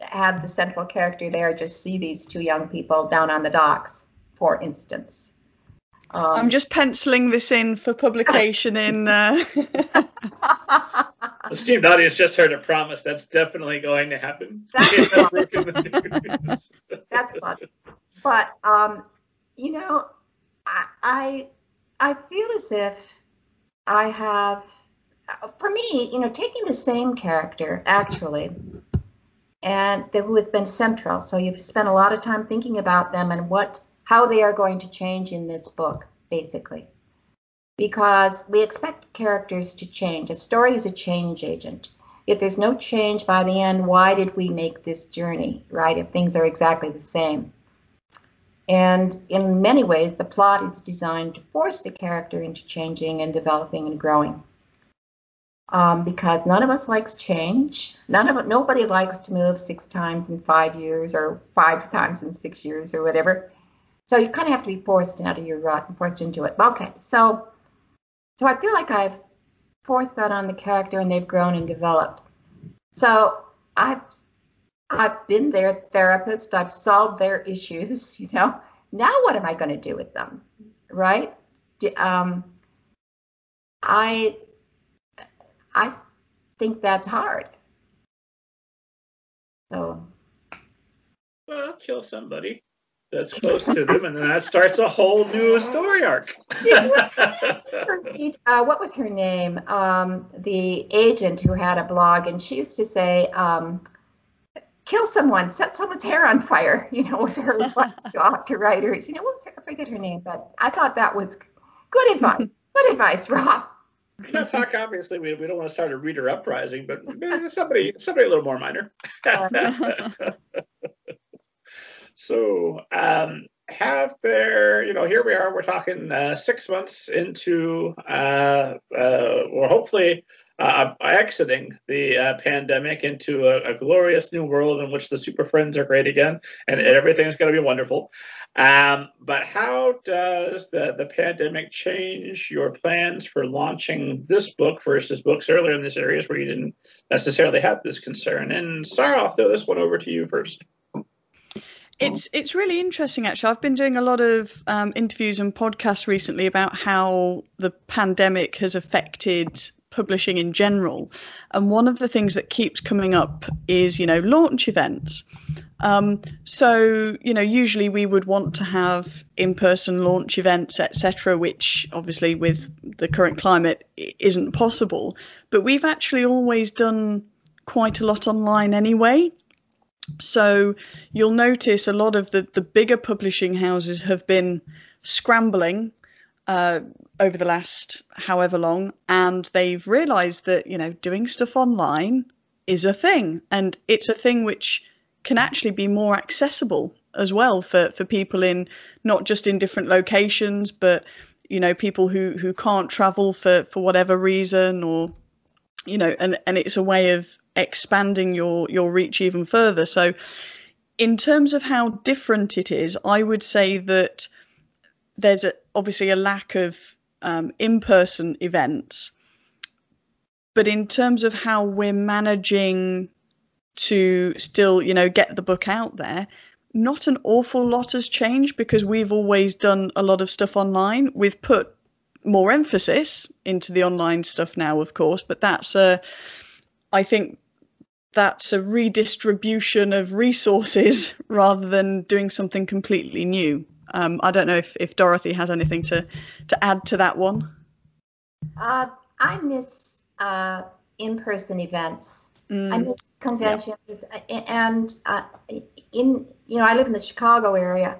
have the central character there just see these two young people down on the docks, for instance. Um, I'm just penciling this in for publication in. Uh... [LAUGHS] [LAUGHS] [LAUGHS] the esteemed audience just heard a promise. That's definitely going to happen. [LAUGHS] That's, [LAUGHS] that's possible. But um, you know, I, I I feel as if I have, for me, you know, taking the same character actually, and who has been central. So you've spent a lot of time thinking about them and what how they are going to change in this book, basically. Because we expect characters to change. A story is a change agent. If there's no change by the end, why did we make this journey, right? If things are exactly the same. And in many ways, the plot is designed to force the character into changing and developing and growing. Um, because none of us likes change. None of nobody likes to move six times in five years or five times in six years or whatever. So you kind of have to be forced out of your rut and forced into it. Okay, so so I feel like I've forced that on the character and they've grown and developed. So I've I've been their therapist. I've solved their issues. [LAUGHS] You know, now what am I going to do with them, right? Um, I I think that's hard. So. Well, kill somebody that's close to them, and then that starts a whole new story arc. [LAUGHS] uh, what was her name? Um, the agent who had a blog, and she used to say, um, "Kill someone, set someone's hair on fire." [LAUGHS] You know, with her [LAUGHS] talk to writers. You know, what was her, I forget her name, but I thought that was good advice. good advice, Rob. You know, talk obviously we, we don't want to start a reader uprising, but somebody somebody a little more minor. So, um, have there, you know, here we are, we're talking uh, six months into, uh, uh, or hopefully uh, exiting the uh, pandemic into a, a, glorious new world in which the super friends are great again and, and everything's going to be wonderful. Um, but how does the, the pandemic change your plans for launching this book versus books earlier in this series where you didn't necessarily have this concern? And Sara, I'll throw this one over to you first. It's it's really interesting actually. I've been doing a lot of um, interviews and podcasts recently about how the pandemic has affected publishing in general, and one of the things that keeps coming up is you know launch events. Um, so you know usually we would want to have in-person launch events etc which obviously with the current climate isn't possible but we've actually always done quite a lot online anyway so you'll notice a lot of the, the bigger publishing houses have been scrambling uh, over the last however long, and they've realized that, you know, doing stuff online is a thing, and it's a thing which can actually be more accessible as well for, for people in not just in different locations, but you know, people who, who can't travel for, for whatever reason or you know, and, and it's a way of expanding your your reach even further. So, in terms of how different it is, I would say that there's a, obviously a lack of um, in-person events, but in terms of how we're managing to still, you know, get the book out there, not an awful lot has changed because we've always done a lot of stuff online. We've put more emphasis into the online stuff now, of course, but that's a, I think that's a redistribution of resources [LAUGHS] rather than doing something completely new. Um, I don't know if, if Dorothy has anything to, to add to that one. Uh, I miss uh, in-person events. Mm. I miss conventions, yeah. and uh, in you know I live in the Chicago area,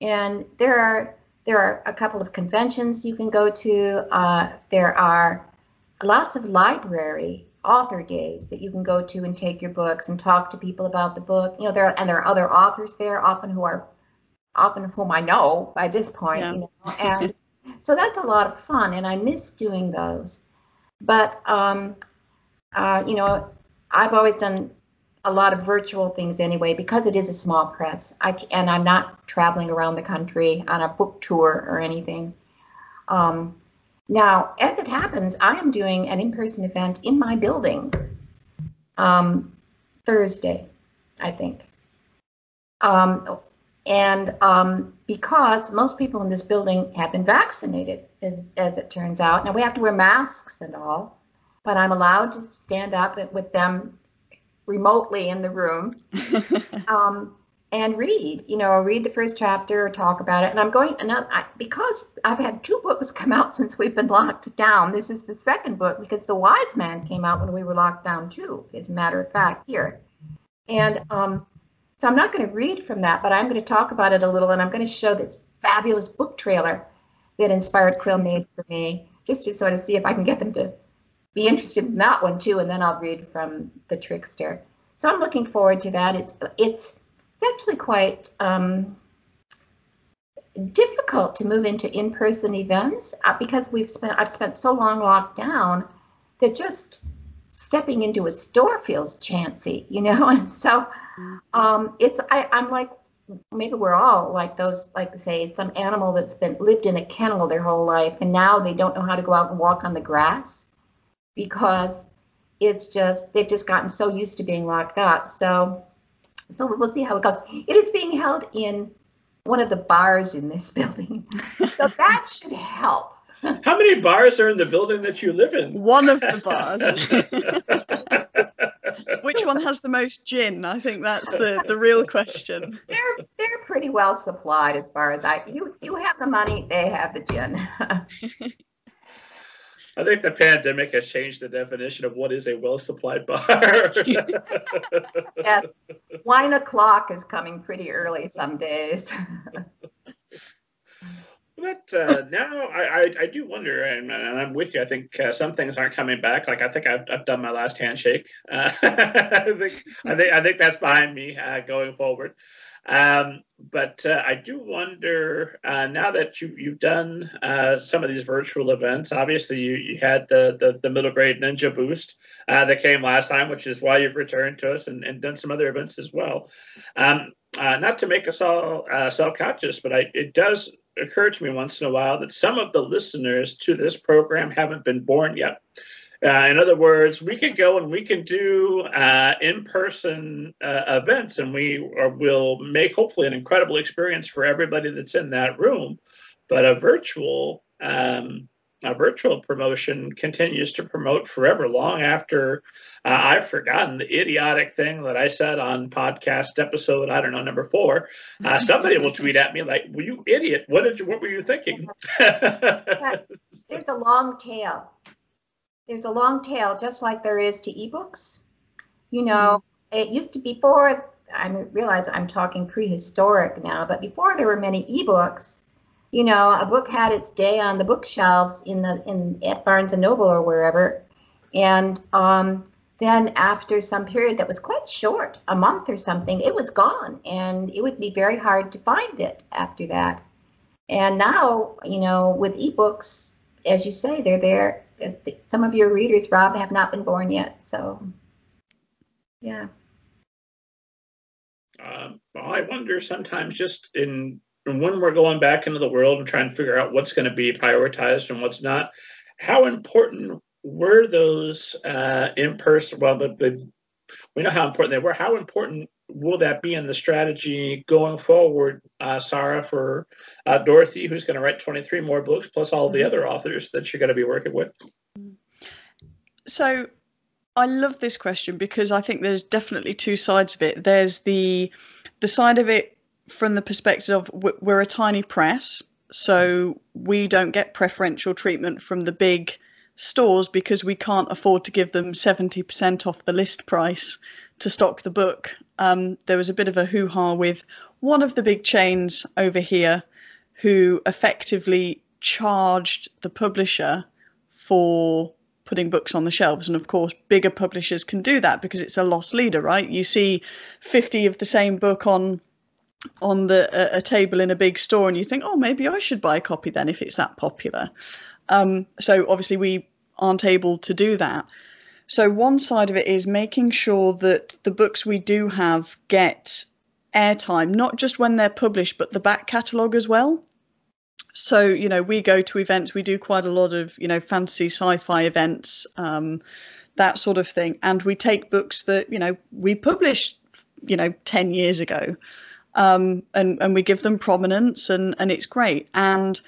and there are there are a couple of conventions you can go to. Uh, there are lots of library author days that you can go to and take your books and talk to people about the book. You know, there and there are other authors there, often who are often whom I know by this point. Yeah. You know, and so that's a lot of fun, and I miss doing those. But um, uh, you know, I've always done a lot of virtual things anyway because it is a small press. I and I'm not traveling around the country on a book tour or anything. Um, now, as it happens, I am doing an in-person event in my building um, Thursday, I think. Um, and um, because most people in this building have been vaccinated, as, as it turns out. Now, we have to wear masks and all, but I'm allowed to stand up with them remotely in the room. [LAUGHS] um, and read. You know, read the first chapter or talk about it. And I'm going and I, because I've had two books come out [LAUGHS] since we've been locked down. This is the second book because The Wysman came out when we were locked down too. As a matter of fact, here, and um, so I'm not going to read from that, but I'm going to talk about it a little, and I'm going to show this fabulous book trailer that Inspired Quill made for me, just to sort of see if I can get them to be interested in that one too, and then I'll read from The Trickster. So I'm looking forward to that. It's it's actually quite um, difficult to move into in-person events uh, because we've spent I've spent so long locked down that just stepping into a store feels chancy, you know. [LAUGHS] And so um, it's I, I'm like maybe we're all like those like say some animal that's been lived in a kennel their whole life and now they don't know how to go out and walk on the grass because it's just they've just gotten so used to being locked up. So so we'll see how it goes. It is being held in one of the bars in this [LAUGHS] building. So that should help. How many bars are in the building that you live in? One of the bars. [LAUGHS] [LAUGHS] Which one has the most gin? I think that's the, the real question. They're they're pretty well supplied as far as I you you have the money, they have the gin. I think the pandemic has changed the definition of what is a well-supplied bar. [LAUGHS] yes, wine o'clock is coming pretty early some days. [LAUGHS] but uh, now I, I, I, do wonder, and, and, I'm with you. I think uh, some things aren't coming back. Like I think I've, I've done my last handshake. Uh, [LAUGHS] I think I think I think that's behind me uh, going forward. Um, but uh, I do wonder uh, now that you, you've done uh, some of these virtual events. Obviously, you, you had the, the, the middle grade ninja boost uh, that came last time, which is why you've returned to us and, and done some other events as well. Um, uh, not to make us all uh, self conscious, but I, it does occur to me once in a while that some of the listeners to this program haven't been born yet. Uh, in other words, we can go and we can do uh, in-person uh, events, and we are, will make hopefully an incredible experience for everybody that's in that room. But a virtual um, a virtual promotion continues to promote forever, long after uh, I've forgotten the idiotic thing that I said on podcast episode I don't know number four. Uh, [LAUGHS] somebody will tweet at me like, "Well, you idiot! What did you? What were you thinking?" [LAUGHS] There's a long tail there's a long tail, just like there is to ebooks. You know, mm-hmm. it used to be before. I realize I'm talking prehistoric now, but before there were many ebooks, you know, a book had its day on the bookshelves in the in at Barnes and Noble or wherever, and um, then after some period that was quite short, a month or something, it was gone, and it would be very hard to find it after that. And now, you know, with ebooks, as you say, they're there some of your readers, Rob, have not been born yet. So, yeah. Um, well, I wonder sometimes just in when we're going back into the world and trying to figure out what's going to be prioritized and what's not, how important were those uh, in person? Well, but, but we know how important they were. How important will that be in the strategy going forward, uh, Sara, for uh, Dorothy, who's going to write 23 more books, plus all the mm-hmm. other authors that you're going to be working with? So I love this question because I think there's definitely two sides of it. There's the the side of it from the perspective of we're a tiny press, so we don't get preferential treatment from the big stores because we can't afford to give them 70% off the list price to stock the book. Um, there was a bit of a hoo ha with one of the big chains over here who effectively charged the publisher for putting books on the shelves. And of course, bigger publishers can do that because it's a loss leader, right? You see 50 of the same book on on the a, a table in a big store and you think, oh, maybe I should buy a copy then if it's that popular. Um, so obviously we aren't able to do that. So one side of it is making sure that the books we do have get airtime, not just when they're published, but the back catalogue as well. So you know, we go to events. We do quite a lot of you know fantasy, sci-fi events, um, that sort of thing, and we take books that you know we published you know ten years ago, um, and and we give them prominence, and and it's great. And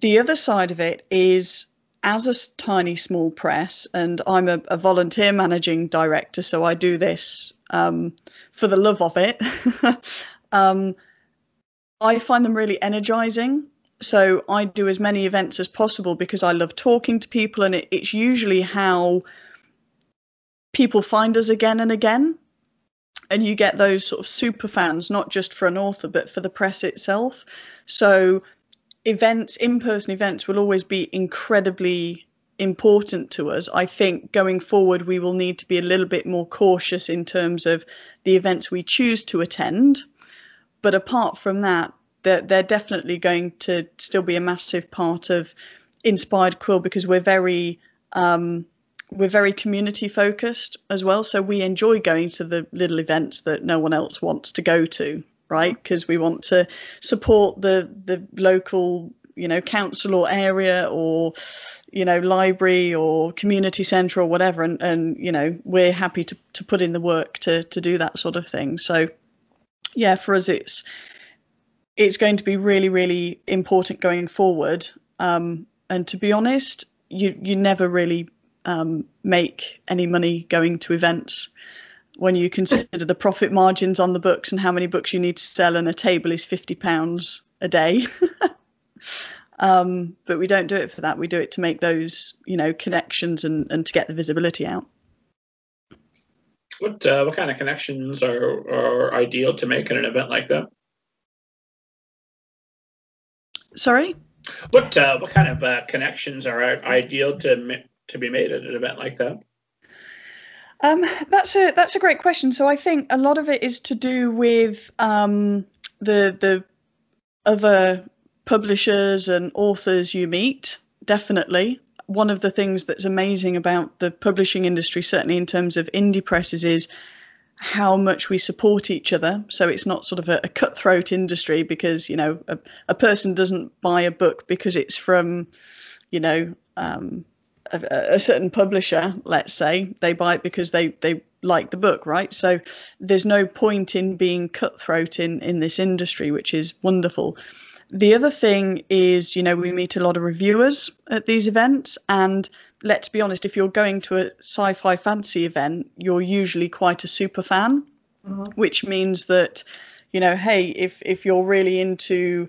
the other side of it is as a tiny small press, and I'm a, a volunteer managing director, so I do this um, for the love of it. [LAUGHS] Um, I find them really energizing. So I do as many events as possible because I love talking to people, and it, it's usually how people find us again and again. And you get those sort of super fans, not just for an author, but for the press itself. So events, in person events, will always be incredibly important to us. I think going forward, we will need to be a little bit more cautious in terms of the events we choose to attend. But apart from that, they're, they're definitely going to still be a massive part of Inspired Quill because we're very um, we're very community focused as well. So we enjoy going to the little events that no one else wants to go to, right? Because we want to support the the local, you know, council or area or you know library or community centre or whatever. And and you know we're happy to, to put in the work to to do that sort of thing. So yeah for us it's it's going to be really really important going forward. Um, and to be honest you you never really um, make any money going to events when you consider the profit margins on the books and how many books you need to sell and a table is 50 pounds a day. [LAUGHS] Um, but we don't do it for that. We do it to make those you know connections and, and to get the visibility out. What uh, what kind of connections are, are ideal to make in an event like that? Sorry? What uh, what kind of uh, connections are ideal to to be made at an event like that? Um, that's a that's a great question. So I think a lot of it is to do with um, the the other publishers and authors you meet. Definitely, one of the things that's amazing about the publishing industry, certainly in terms of indie presses, is how much we support each other. So it's not sort of a, a cutthroat industry because you know a, a, person doesn't buy a book because it's from you know um, a, a, certain publisher, let's say, they buy it because they they like the book, right? So there's no point in being cutthroat in in this industry, which is wonderful. The other thing is, you know, we meet a lot of reviewers at these events, and let's be honest, if you're going to a sci-fi fantasy event, you're usually quite a super fan, mm-hmm. which means that, you know, hey, if if you're really into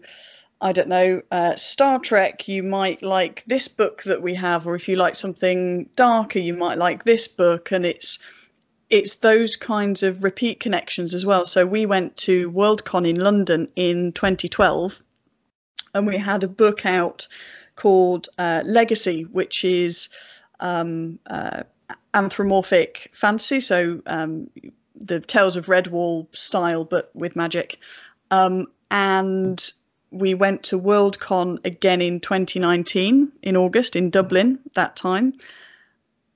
I don't know, uh, Star Trek, you might like this book that we have, or if you like something darker, you might like this book, and it's it's those kinds of repeat connections as well. So we went to Worldcon in London in 2012, and we had a book out called uh, Legacy, which is um, uh, anthropomorphic fantasy, so um, the Tales of Redwall style, but with magic. Um, and we went to Worldcon again in 2019 in August in Dublin that time.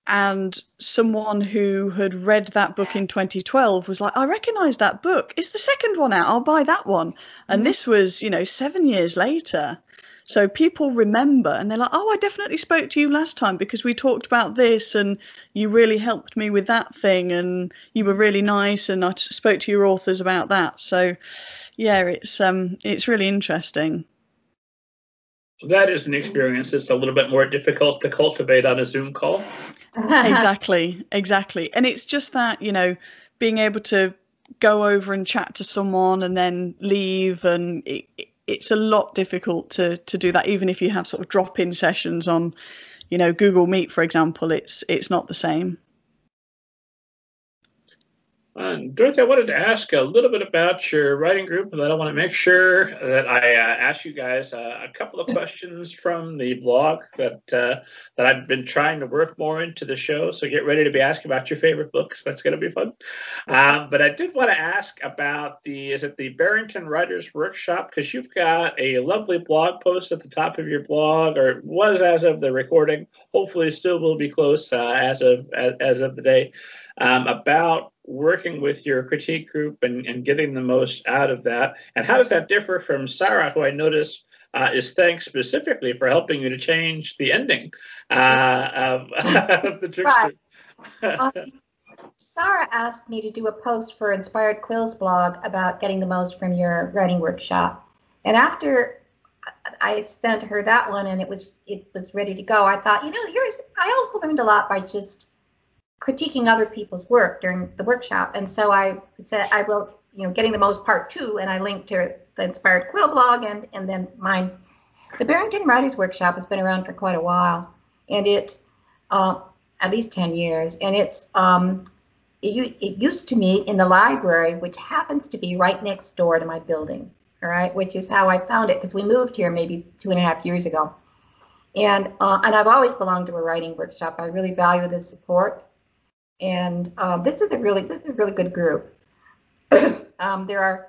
And someone who had read that book in 2012 was like, I recognize that book. It's the second one out? I'll buy that one. And mm-hmm. this was, you know, seven years later. So people remember and they're like, oh, I definitely spoke to you last time because we talked about this and you really helped me with that thing and you were really nice and I spoke to your authors about that. So yeah, it's um it's really interesting. That is an experience that's a little bit more difficult to cultivate on a Zoom call. exactly, exactly. And it's just that, you know, being able to go over and chat to someone and then leave and it, it's a lot difficult to to do that even if you have sort of drop-in sessions on you know Google Meet for example it's it's not the same uh, Dorothy, I wanted to ask a little bit about your writing group, but I want to make sure that I uh, ask you guys uh, a couple of [LAUGHS] questions from the blog that uh, that I've been trying to work more into the show. So get ready to be asked about your favorite books. That's going to be fun. Um, but I did want to ask about the is it the Barrington Writers Workshop because you've got a lovely blog post at the top of your blog, or was as of the recording. Hopefully, still will be close uh, as of as, as of the day um, about working with your critique group and, and getting the most out of that. And how does that differ from Sara, who I notice uh, is thanks specifically for helping you to change the ending uh, [LAUGHS] of, the trickster? Right. um, Sara asked me to do a post for Inspired Quills blog about getting the most from your writing workshop. And after I sent her that one and it was it was ready to go, I thought, you know, here's I also learned a lot by just critiquing other people's work during the workshop. And so I said, I wrote, you know, getting the most part two, and I linked to the Inspired Quill blog and and then mine. The Barrington Writers Workshop has been around for quite a while, and it, uh, at least ten years, and it's um, it, it used to meet in the library, which happens to be right next door to my building. All right, which is how I found it because we moved here maybe two and a half years ago, and uh, and I've always belonged to a writing workshop. I really value the support, and uh, this is a really this is a really good group. [COUGHS] um, there are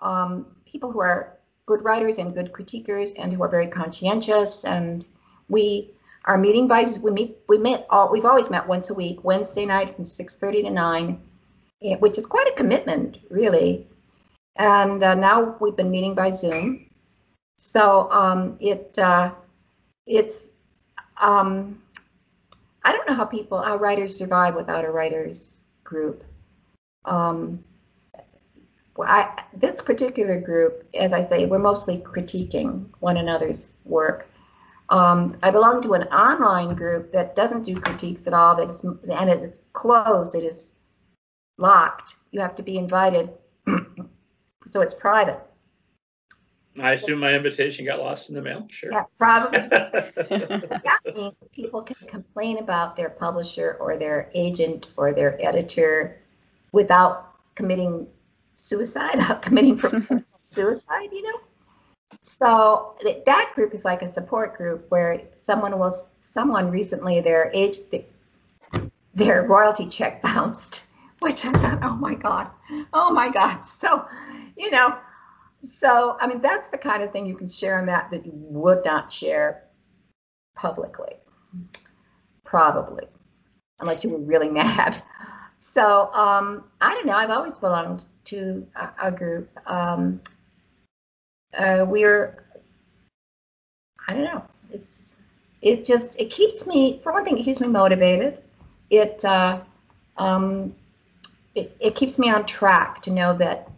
um, people who are good writers and good critiquers and who are very conscientious, and we are meeting by we meet we met all we've always met once a week Wednesday night from 6:30 to 9, eh, which is quite a commitment really. And uh, now we've been meeting by Zoom, so um, it uh, it's um, I don't know how people how writers survive without a writers group. Um, I, this particular group, as I say, we're mostly critiquing one another's work. Um, I belong to an online group that doesn't do critiques at all. That is, and it is closed. It is locked. You have to be invited, [CLEARS THROAT] so it's private. I assume my invitation got lost in the mail. Sure. Yeah, probably. [LAUGHS] that means people can complain about their publisher or their agent or their editor without committing suicide, [LAUGHS] committing [LAUGHS] suicide, you know? So that group is like a support group where someone was someone recently their age their royalty check bounced, which I thought, oh my god, oh my god. So, you know, so I mean that's the kind of thing you can share on that that you would not share publicly, probably, unless you were really [LAUGHS] mad. So um, I don't know. I've always belonged to a, a group. Um, uh, we're, I don't know. It's, it just, it keeps me, for one thing, it keeps me motivated. It, uh, um, it, it keeps me on track to know that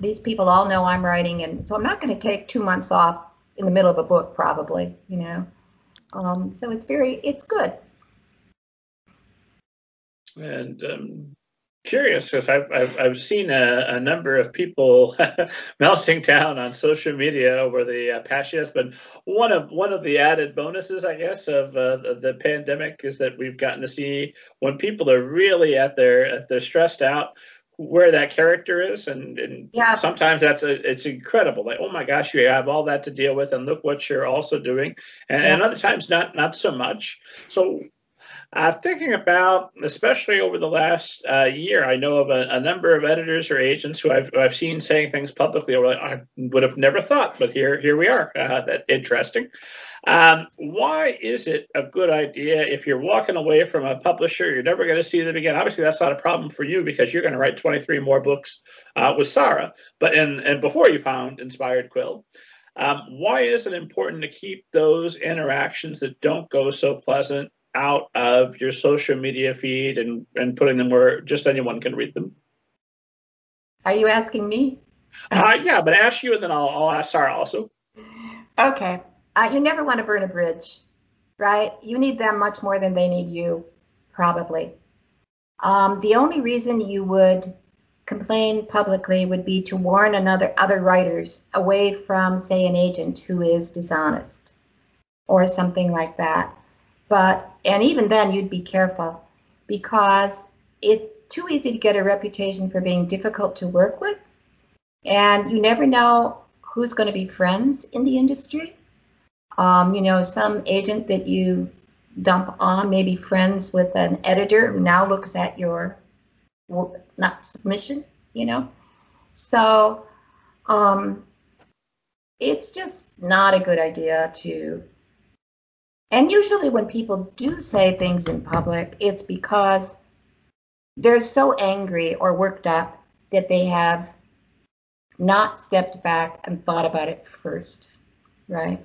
these people all know I'm writing, and so I'm not going to take two months off in the middle of a book, probably, you know. Um, so it's very, it's good. And um, curious because I've, I've, I've seen a, a number of people [LAUGHS] melting down on social media over the uh, past years, but one of one of the added bonuses, I guess, of uh, the, the pandemic is that we've gotten to see when people are really at their at their stressed out where that character is and, and yeah. sometimes that's a, it's incredible like oh my gosh you have all that to deal with and look what you're also doing and, yeah. and other times not not so much so uh, thinking about, especially over the last uh, year, I know of a, a, number of editors or agents who I've, who I've seen saying things publicly. Like, I would have never thought, but here here we are. Uh, that interesting. Um, why is it a good idea if you're walking away from a publisher, you're never going to see them again? Obviously, that's not a problem for you because you're going to write 23 more books uh, with Sara. But and and before you found Inspired Quill. Um, why is it important to keep those interactions that don't go so pleasant out of your social media feed and, and putting them where just anyone can read them. Are you asking me? Uh, yeah, but ask you and then I'll, I'll ask Sara also. Okay. Uh, you never want to burn a bridge, right? You need them much more than they need you, probably. Um, the only reason you would complain publicly would be to warn another other writers away from, say, an agent who is dishonest or something like that. But, and even then, you'd be careful because it's too easy to get a reputation for being difficult to work with. And you never know who's going to be friends in the industry. Um, you know, some agent that you dump on maybe friends with an editor who now looks at your not submission, you know. So um, it's just not a good idea to and usually, when people do say things in public, it's because they're so angry or worked up that they have not stepped back and thought about it first, right?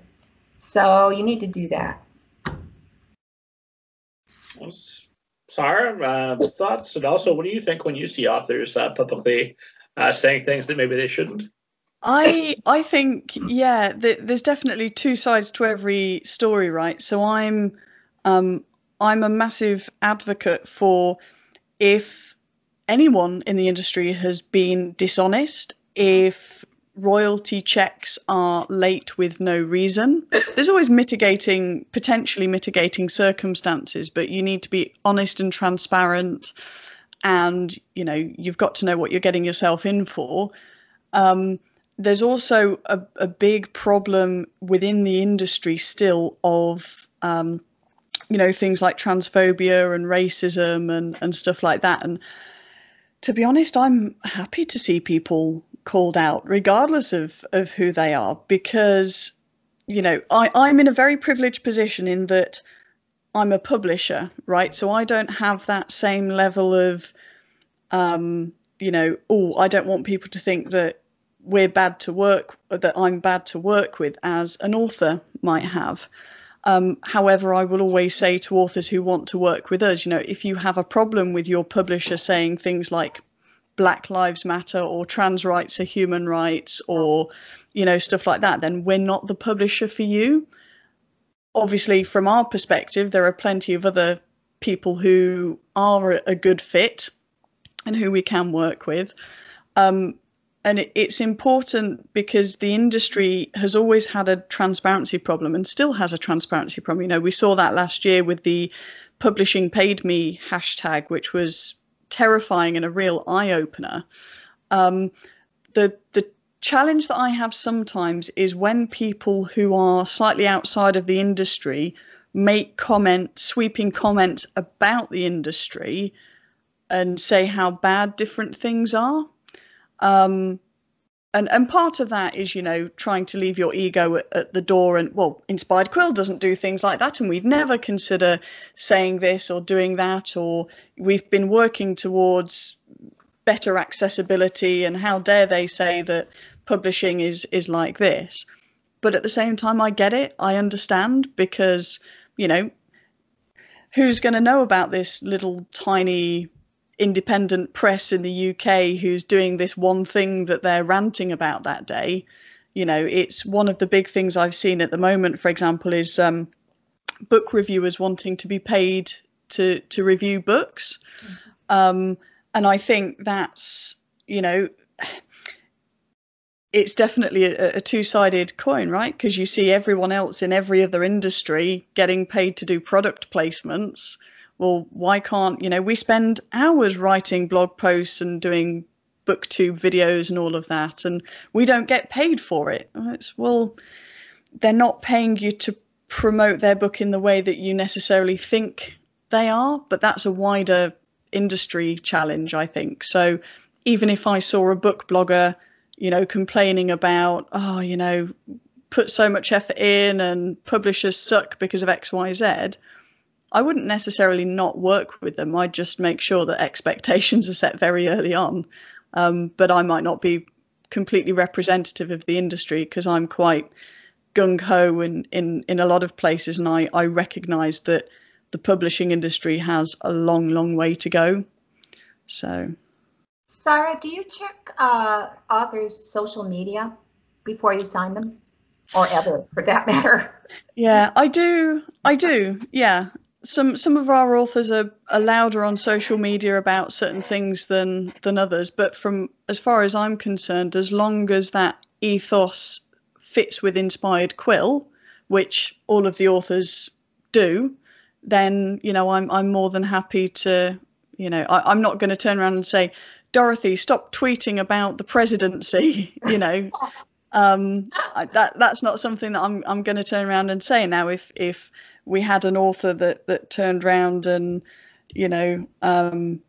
So you need to do that. Well, Sara, uh, thoughts, and also, what do you think when you see authors uh, publicly uh, saying things that maybe they shouldn't? I I think yeah, th- there's definitely two sides to every story, right? So I'm um, I'm a massive advocate for if anyone in the industry has been dishonest, if royalty checks are late with no reason, there's always mitigating, potentially mitigating circumstances, but you need to be honest and transparent. And you know you've got to know what you're getting yourself in for. Um, there's also a, a, big problem within the industry still of um, you know things like transphobia and racism and, and stuff like that and to be honest i'm happy to see people called out regardless of of who they are because you know I, i'm in a very privileged position in that i'm a publisher right? So i don't have that same level of um you know oh i don't want people to think that we're bad to work that i'm bad to work with as an author might have. Um, however, I will always say to authors who want to work with us, you know, if you have a problem with your publisher saying things like Black Lives Matter or trans rights are human rights or, you know, stuff like that, then we're not the publisher for you. Obviously, from our perspective, there are plenty of other people who are a good fit and who we can work with. Um, and it's important because the industry has always had a transparency problem and still has a transparency problem. You know, we saw that last year with the publishing paid me hashtag, which was terrifying and a real eye opener. Um, the the challenge that I have sometimes is when people who are slightly outside of the industry make comment, sweeping comments about the industry, and say how bad different things are um, and and part of that is you know trying to leave your ego at, at, the door and well inspired quill doesn't do things like that and we'd never consider saying this or doing that or we've been working towards better accessibility and how dare they say that publishing is is like this. But at the same time i get it i understand because you know who's going to know about this little tiny independent press in the UK who's doing this one thing that they're ranting about that day. You know, it's one of the big things I've seen at the moment, for example, is um, book reviewers wanting to be paid to to review books. Um, and I think that's, you know, it's definitely a, a two-sided coin, right? Because you see everyone else in every other industry getting paid to do product placements well, why can't, you know, we spend hours writing blog posts and doing booktube videos and all of that, and we don't get paid for it. It's, well, they're not paying you to promote their book in the way that you necessarily think they are, but that's a wider industry challenge, I think. So even if I saw a book blogger, you know, complaining about, oh, you know, put so much effort in and publishers suck because of X, Y, Z, I wouldn't necessarily not work with them. I'd just make sure that expectations are set very early on. Um, but I might not be completely representative of the industry because I'm quite gung ho in, in, in a lot of places, and I, I recognise that the publishing industry has a long, long way to go. So, Sara, do you check uh, authors' social media before you sign them, or ever, for that matter? Yeah, I do. I do. Yeah, some some of our authors are, are louder on social media about certain things than than others but from as far as i'm concerned as long as that ethos fits with inspired quill which all of the authors do then you know i'm i'm more than happy to you know I, i'm not going to turn around and say dorothy stop tweeting about the presidency [LAUGHS] you know? Um I, that that's not something that i'm i'm going to turn around and say. Now if if we had an author that that turned around and you know um,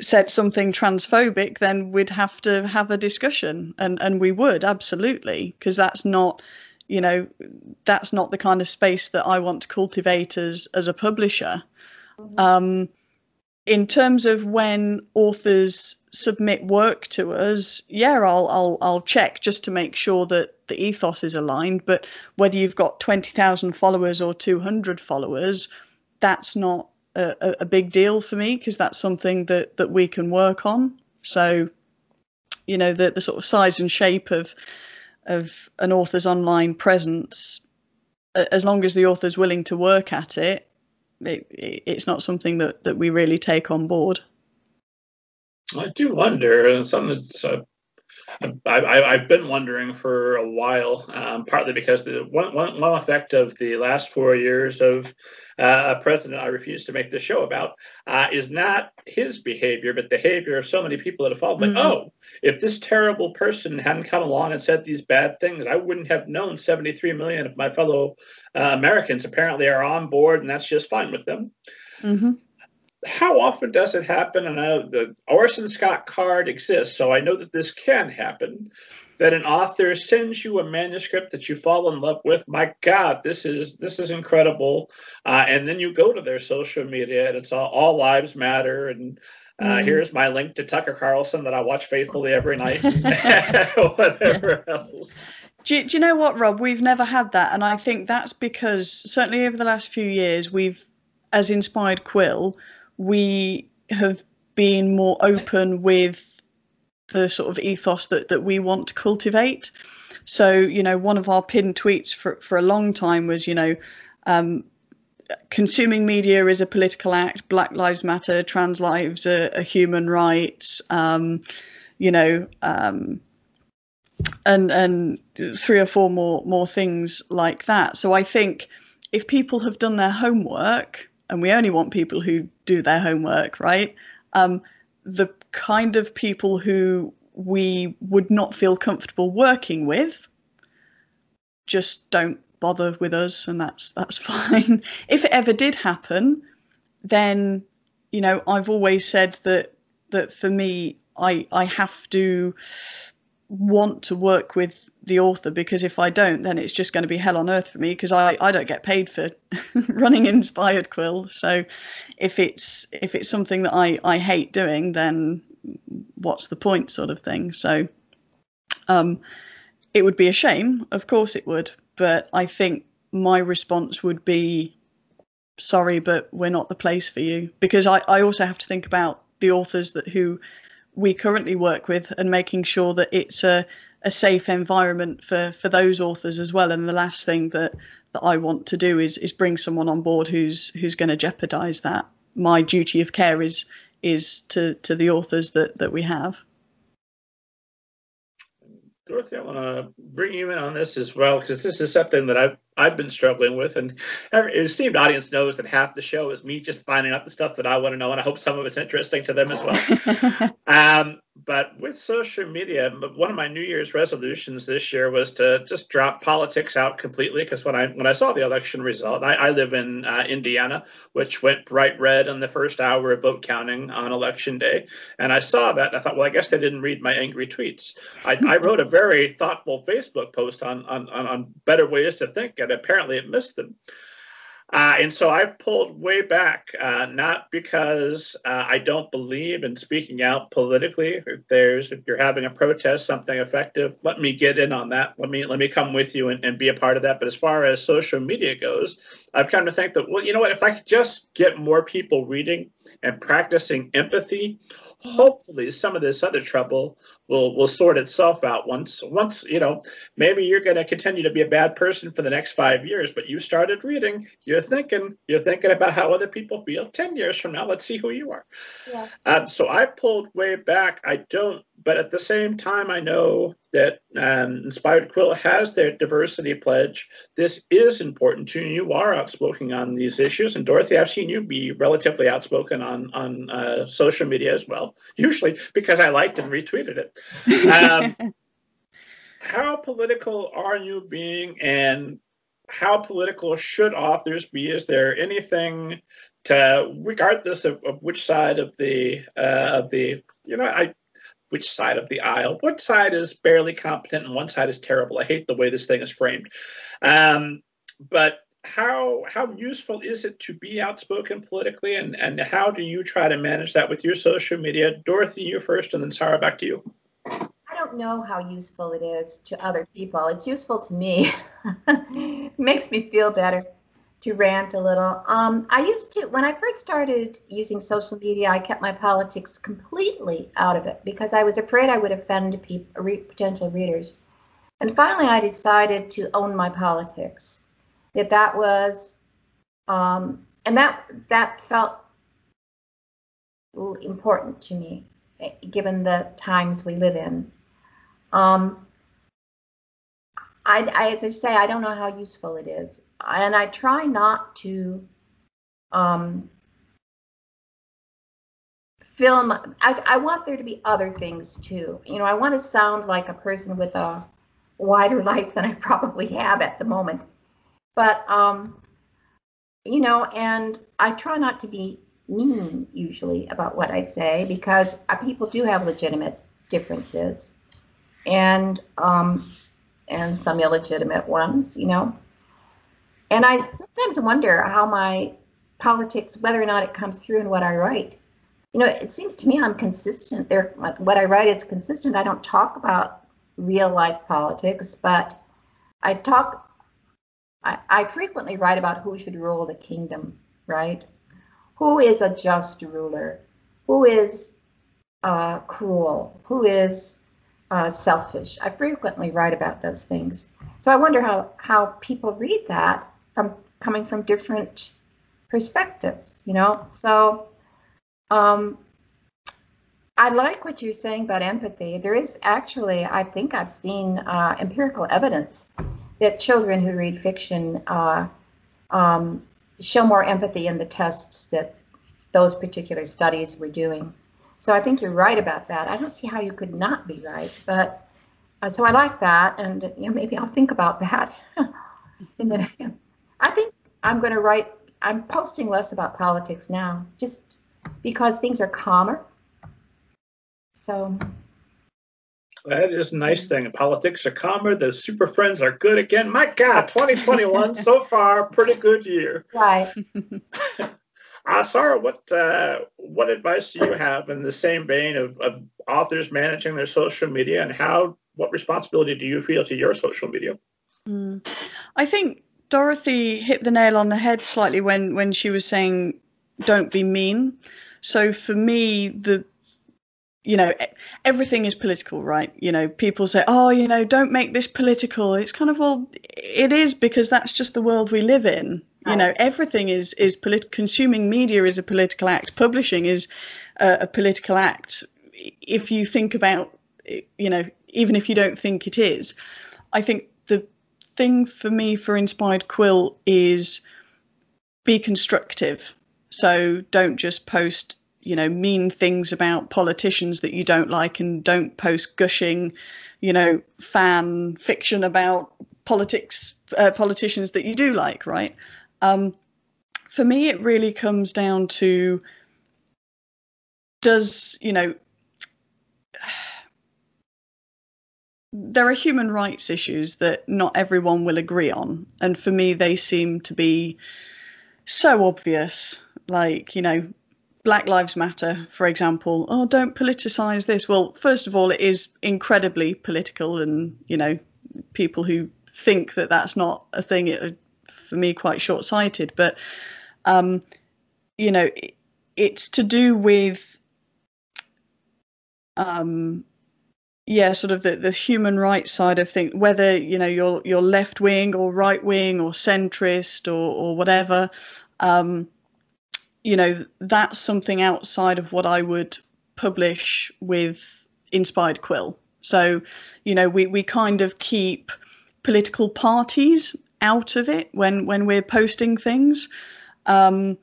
said something transphobic, then we'd have to have a discussion, and and we would absolutely because that's not you know that's not the kind of space that I want to cultivate as as a publisher. Mm-hmm. Um, in terms of when authors submit work to us, yeah, I'll I'll I'll check just to make sure that the ethos is aligned. But whether you've got twenty thousand followers or two hundred followers, that's not a, a big deal for me because that's something that that we can work on. So, you know, the the sort of size and shape of of an author's online presence, as long as the author's willing to work at it, it, it's not something that, that we really take on board. I do wonder, and something that's uh, I, have been wondering for a while, um, partly because the one, one, one effect of the last four years of uh, a president I refuse to make the show about uh, is not his behavior, but the behavior of so many people that have followed. Mm-hmm. Like, oh, if this terrible person hadn't come along and said these bad things, I wouldn't have known 73 million of my fellow uh, Americans apparently are on board, and that's just fine with them. Mm-hmm how often does it happen? And I know the Orson Scott Card exists, so I know that this can happen. That an author sends you a manuscript that you fall in love with. My God, this is this is incredible. Uh, and then you go to their social media, and it's all, all lives matter. And uh, mm. here's my link to Tucker Carlson that I watch faithfully every night. [LAUGHS] [LAUGHS] whatever else. Do, do you know what, Rob? We've never had that, and I think that's because certainly over the last few years, we've, as Inspired Quill, we have been more open with the sort of ethos that, that we want to cultivate. So, you know, one of our pinned tweets for, for a long time was, you know, um, consuming media is a political act, Black Lives Matter, trans lives are, are human rights, um, you know, um, and and three or four more more things like that. So I think if people have done their homework, and we only want people who do their homework, right? Um, the kind of people who we would not feel comfortable working with just don't bother with us and that's that's [LAUGHS] fine if it ever did happen then you know i've always said that that for me i i have to want to work with the author because if I don't, then it's just going to be hell on earth for me because I, I don't get paid for [LAUGHS] running Inspired Quill. So if it's if it's something that I, I hate doing, then what's the point, sort of thing. So um, it would be a shame, of course it would, but I think my response would be sorry, but we're not the place for you because I, I also have to think about the authors that who we currently work with and making sure that it's a a safe environment for for those authors as well. And the last thing that that I want to do is is bring someone on board who's who's going to jeopardize that. My duty of care is is to to the authors that that we have. Dorothy, I want to bring you in on this as well because this is something that I've I've been struggling with, and every esteemed audience knows that half the show is me just finding out the stuff that I want to know, and I hope some of it's interesting to them as well. [LAUGHS] um, but with social media, one of my New Year's resolutions this year was to just drop politics out completely. Because when I when I saw the election result, I, I live in uh, Indiana, which went bright red in the first hour of vote counting on election day, and I saw that. I thought, well, I guess they didn't read my angry tweets. I, I [LAUGHS] wrote a very thoughtful Facebook post on, on on better ways to think, and apparently it missed them. Uh, and so I've pulled way back, uh, not because uh, I don't believe in speaking out politically. If there's, if you're having a protest, something effective, let me get in on that. Let me let me come with you and, and be a part of that. But as far as social media goes, I've come to think that well, you know what? If I could just get more people reading and practicing empathy, hopefully some of this other trouble will will sort itself out once once you know maybe you're going to continue to be a bad person for the next five years but you started reading you're thinking you're thinking about how other people feel 10 years from now. Let's see who you are. Yeah. Um, so i pulled way back. I don't but at the same time, I know that um, Inspired Quill has their diversity pledge. This is important to you. You are outspoken on these issues, and Dorothy, I've seen you be relatively outspoken on on uh, social media as well. Usually because I liked and retweeted it. Um, [LAUGHS] how political are you being, and how political should authors be? Is there anything to, regardless of, of which side of the uh, of the you know, I which side of the aisle. One side is barely competent and one side is terrible. I hate the way this thing is framed. Um, but how how useful is it to be outspoken politically and, and how do you try to manage that with your social media? Dorothy, you first and then Sara back to you. I don't know how useful it is to other people. It's useful to me. [LAUGHS] makes me feel better to rant a little. Um, I used to, when I first started using social media, I kept my politics completely out of it because I was afraid I would offend people, potential readers. And finally, I decided to own my politics. That that was, um, and that that felt important to me. eh, given the times we live in. Um, I, I, as I say, I don't know how useful it is, and I try not to um, film. I, I want there to be other things too. You know, I want to sound like a person with a wider [LAUGHS] life than I probably have at the moment. But um, you know, and I try not to be mean usually about what I say because uh, people do have legitimate differences, and um, and some illegitimate ones, you know. And I sometimes wonder how my politics, whether or not it comes through in what I write. You know, it seems to me I'm consistent. There, what I write is consistent. I don't talk about real life politics, but I talk. I, I frequently write about who should rule the kingdom, right? Who is a just ruler? Who is uh, cruel? Who is uh, selfish? I frequently write about those things. So I wonder how how people read that from coming from different perspectives, you know? So um, I like what you're saying about empathy. There is actually, I think I've seen uh, empirical evidence that children who read fiction uh, um, show more empathy in the tests that those particular studies were doing. So I think you're right about that. I don't see how you could not be right, but uh, so I like that, and you know maybe I'll think about that. [LAUGHS] in the, I think I'm going to write I'm posting less about politics now, just because things are calmer. So that is a nice thing. Politics are calmer. The super friends are good again. My God, 2021 so far, pretty good year. Right. [LAUGHS] Sara, what uh, what advice do you have in the same vein of, of authors managing their social media, and how what responsibility do you feel to your social media? Mm. I think Dorothy hit the nail on the head slightly when when she was saying don't be mean. So for me the you know everything is political right? You know people say oh you know don't make this political. It's kind of well it is because that's just the world we live in. You know everything is is polit- consuming media is a political act. Publishing is a, a political act. If you think about you know even if you don't think it is i think the thing for me for Inspired Quill is be constructive. So don't just post, you know, mean things about politicians that you don't like and don't post gushing, you know, fan fiction about politics, uh, politicians that you do like, right? Um, for me, it really comes down to does, you know, [SIGHS] there are human rights issues that not everyone will agree on. And for me, they seem to be so obvious. Like, you know, Black Lives Matter, for example. Oh, don't politicize this. Well, first of all, it is incredibly political, and, you know, people who think that that's not a thing, it, for me, quite short sighted. But, um, you know, it, it's to do with um, yeah, sort of the, the human rights side of things, whether you know you're you're left wing or right wing or centrist or or whatever, um, you know that's something outside of what I would publish with Inspired Quill. So, you know, we we kind of keep political parties out of it when when we're posting things. Um,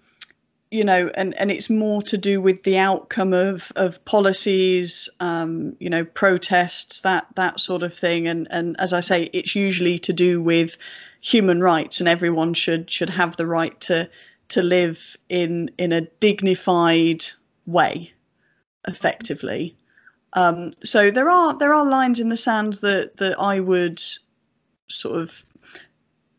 you know, and, and it's more to do with the outcome of, of policies, um, you know, protests, that that sort of thing. And and as I say, it's usually to do with human rights, and everyone should should have the right to to live in in a dignified way, effectively. Um, so there are there are lines in the sand that that I would sort of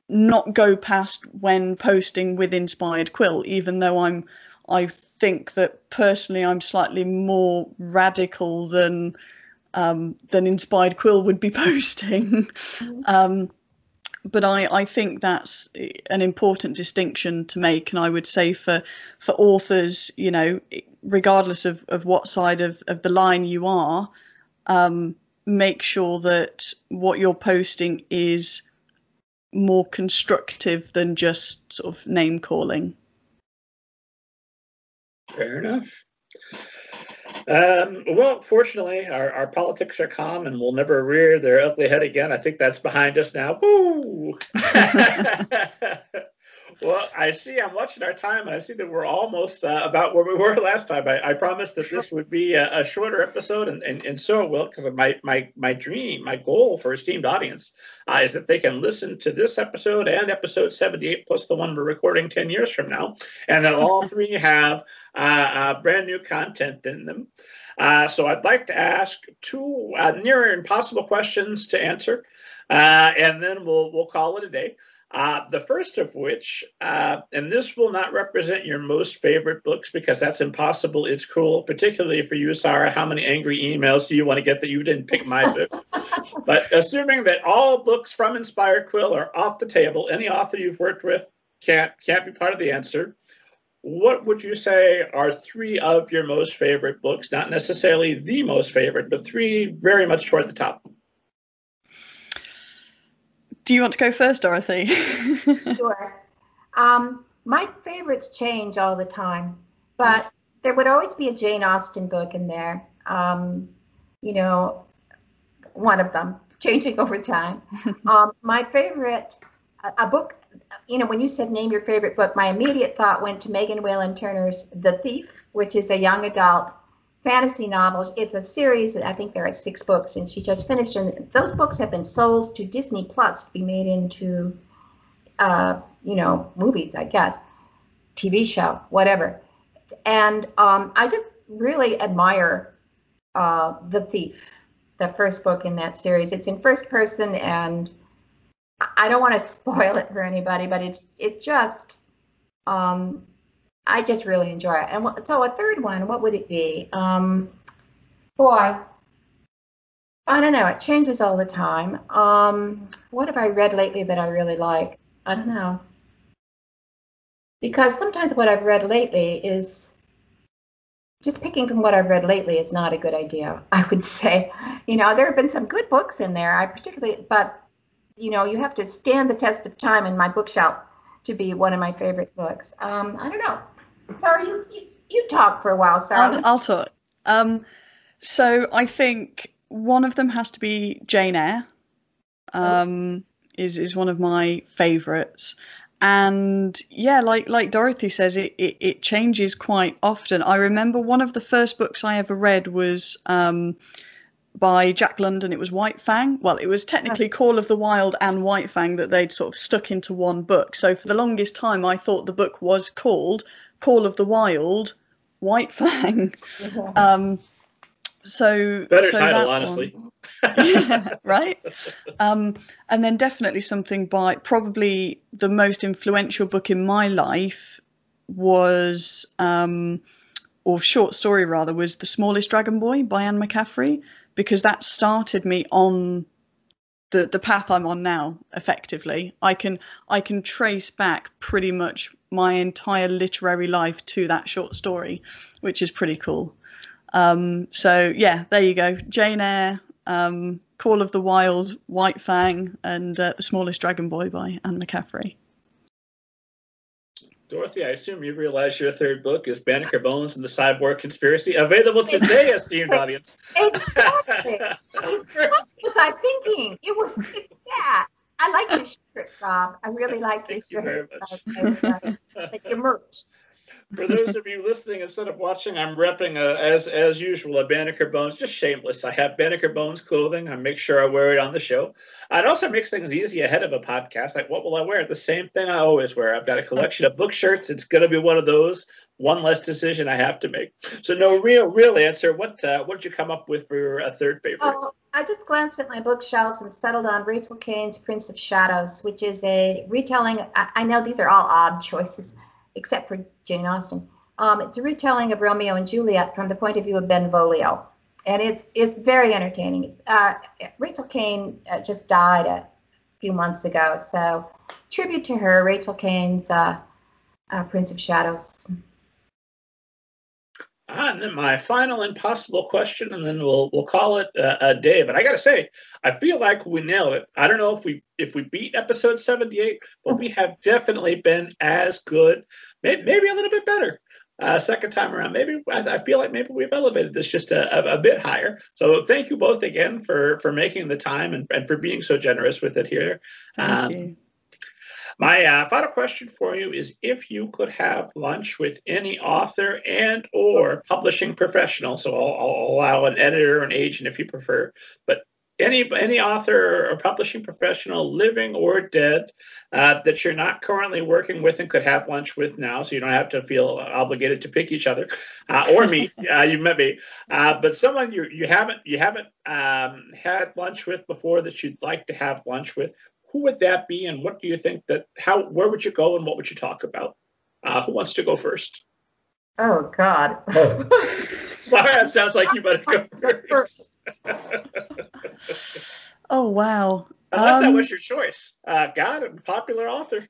not go past when posting with Inspired Quill, even though I'm I think that personally I'm slightly more radical than um, than Inspired Quill would be [LAUGHS] posting. Mm-hmm. Um, but I, I think that's an important distinction to make, and I would say for for authors, you know, regardless of, of what side of, of the line you are, um, make sure that what you're posting is more constructive than just sort of name calling. Fair enough. Um, well, fortunately, our, our politics are calm and will never rear their ugly head again. I think that's behind us now. Woo! [LAUGHS] [LAUGHS] well, I see I'm watching our time and I see that we're almost uh, about where we were [LAUGHS] last time. I, I promised that this would be a, a shorter episode, and, and, and so it will, because my, my, my dream, my goal for esteemed audience uh, is that they can listen to this episode and episode 78 plus the one we're recording 10 years from now, and that all [LAUGHS] three have uh, uh, brand new content in them. Uh, so I'd like to ask two uh, near impossible questions to answer, uh, and then we'll we'll call it a day. Uh, the first of which, uh, and this will not represent your most favorite books because that's impossible. It's cruel, particularly for you, Sara. How many angry emails do you want to get that you didn't pick my [LAUGHS] book? but assuming that all books from Inspired Quill are off the table, any author you've worked with can't can't be part of the answer what would you say are three of your most favorite books? Not necessarily the most favorite, but three very much toward the top. Do you want to go first, Dorothy? [LAUGHS] sure. Um, my favorites change all the time, but there would always be a Jane Austen book in there. Um, you know, one of them [LAUGHS] changing over time. [LAUGHS] um, my favorite, a, a book you know, when you said name your favorite book, my immediate thought went to Megan Whalen Turner's The Thief, which is a young adult fantasy novels. It's a series, that I think there are six books, and she just finished. And those books have been sold to Disney Plus to be made into, uh, you know, movies, I guess, TV show, whatever. And um, I just really admire uh, The Thief, the first book in that series. It's in first person and I don't want to [LAUGHS] spoil it for anybody, but it it just um, I just really enjoy it. And so a third one, what would it be? Um, boy, I don't know. It changes all the time. Um, what have I read lately that I really like? I don't know. Because sometimes what I've read lately is just picking from what I've read lately is not a good idea. [LAUGHS] I would say, you know, there have been some good books in there. I particularly, but you know, you have to stand the test of time in my bookshelf to be one of my favorite books. Um, I don't know. Sorry, you, you, you talk for a while, Sara. I'll, I'll talk. Um, so I think one of them has to be Jane Eyre. Um, oh. is is one of my favorites, and yeah, like like Dorothy says, it, it it changes quite often. I remember one of the first books I ever read was um, by Jack London. It was White Fang. Well, it was technically Call of the Wild and White Fang that they'd sort of stuck into one book. So for the longest time, I thought the book was called Call of the Wild, White Fang. [LAUGHS] Um, so better so title, honestly. yeah, right. Um, and then definitely something by probably the most influential book in my life was. Um, or short story rather was the smallest dragon boy by anne mccaffrey because that started me on the the path I'm on now effectively I can I can trace back pretty much my entire literary life to that short story which is pretty cool um, so yeah there you go Jane Eyre um, Call of the Wild White Fang and uh, The Smallest Dragon Boy by Anne McCaffrey Dorothy, I assume you realize your third book is Banneker Bones and the Cyborg Conspiracy, available today, esteemed audience. [LAUGHS] Exactly. [LAUGHS] what was I thinking? It was, yeah. I like your shirt, Rob. I really like your Thank shirt. You very much. like your merch for those of you listening instead of watching, I'm repping a, as as usual a Banneker Bones, just shameless. I have Banneker Bones clothing. I make sure I wear it on the show. It also makes things easy ahead of a podcast. Like, what will I wear? The same thing I always wear. I've got a collection of book shirts. It's going to be one of those. One less decision I have to make. So, no real real answer. What uh, what did you come up with for a third favorite? Oh, I just glanced at my bookshelves and settled on Rachel Caine's Prince of Shadows, which is a retelling. I, I know these are all odd choices except for Jane Austen. Um, it's a retelling of Romeo and Juliet from the point of view of Benvolio, and it's it's very entertaining. Uh, Rachel Caine uh, just died a few months ago, so tribute to her, Rachel Caine's uh, uh Prince of Shadows. Ah, and then my final impossible question, and then we'll we'll call it a, a day. But I got to say, I feel like we nailed it. I don't know if we if we beat episode seventy eight, but we have definitely been as good, maybe, maybe a little bit better. uh, second time around, maybe I, I, feel like maybe we've elevated this just a, a, a, bit higher. So thank you both again for for making the time and, and for being so generous with it here. Thank um, you. My uh, final question for you is if you could have lunch with any author and or publishing professional, so I'll, I'll allow an editor or an agent if you prefer, but any any author or publishing professional, living or dead, uh, that you're not currently working with and could have lunch with now, so you don't have to feel obligated to pick each other, uh, or me. [LAUGHS] Uh, you met me, uh, but someone you you haven't you haven't um, had lunch with before that you'd like to have lunch with. Who would that be, and what do you think that how where would you go and what would you talk about? Uh, who wants to go first? Oh God. oh. [LAUGHS] Sorry, that sounds like you better go [LAUGHS] first. [LAUGHS] oh wow. Unless um, that was your choice. Uh, God, a popular author.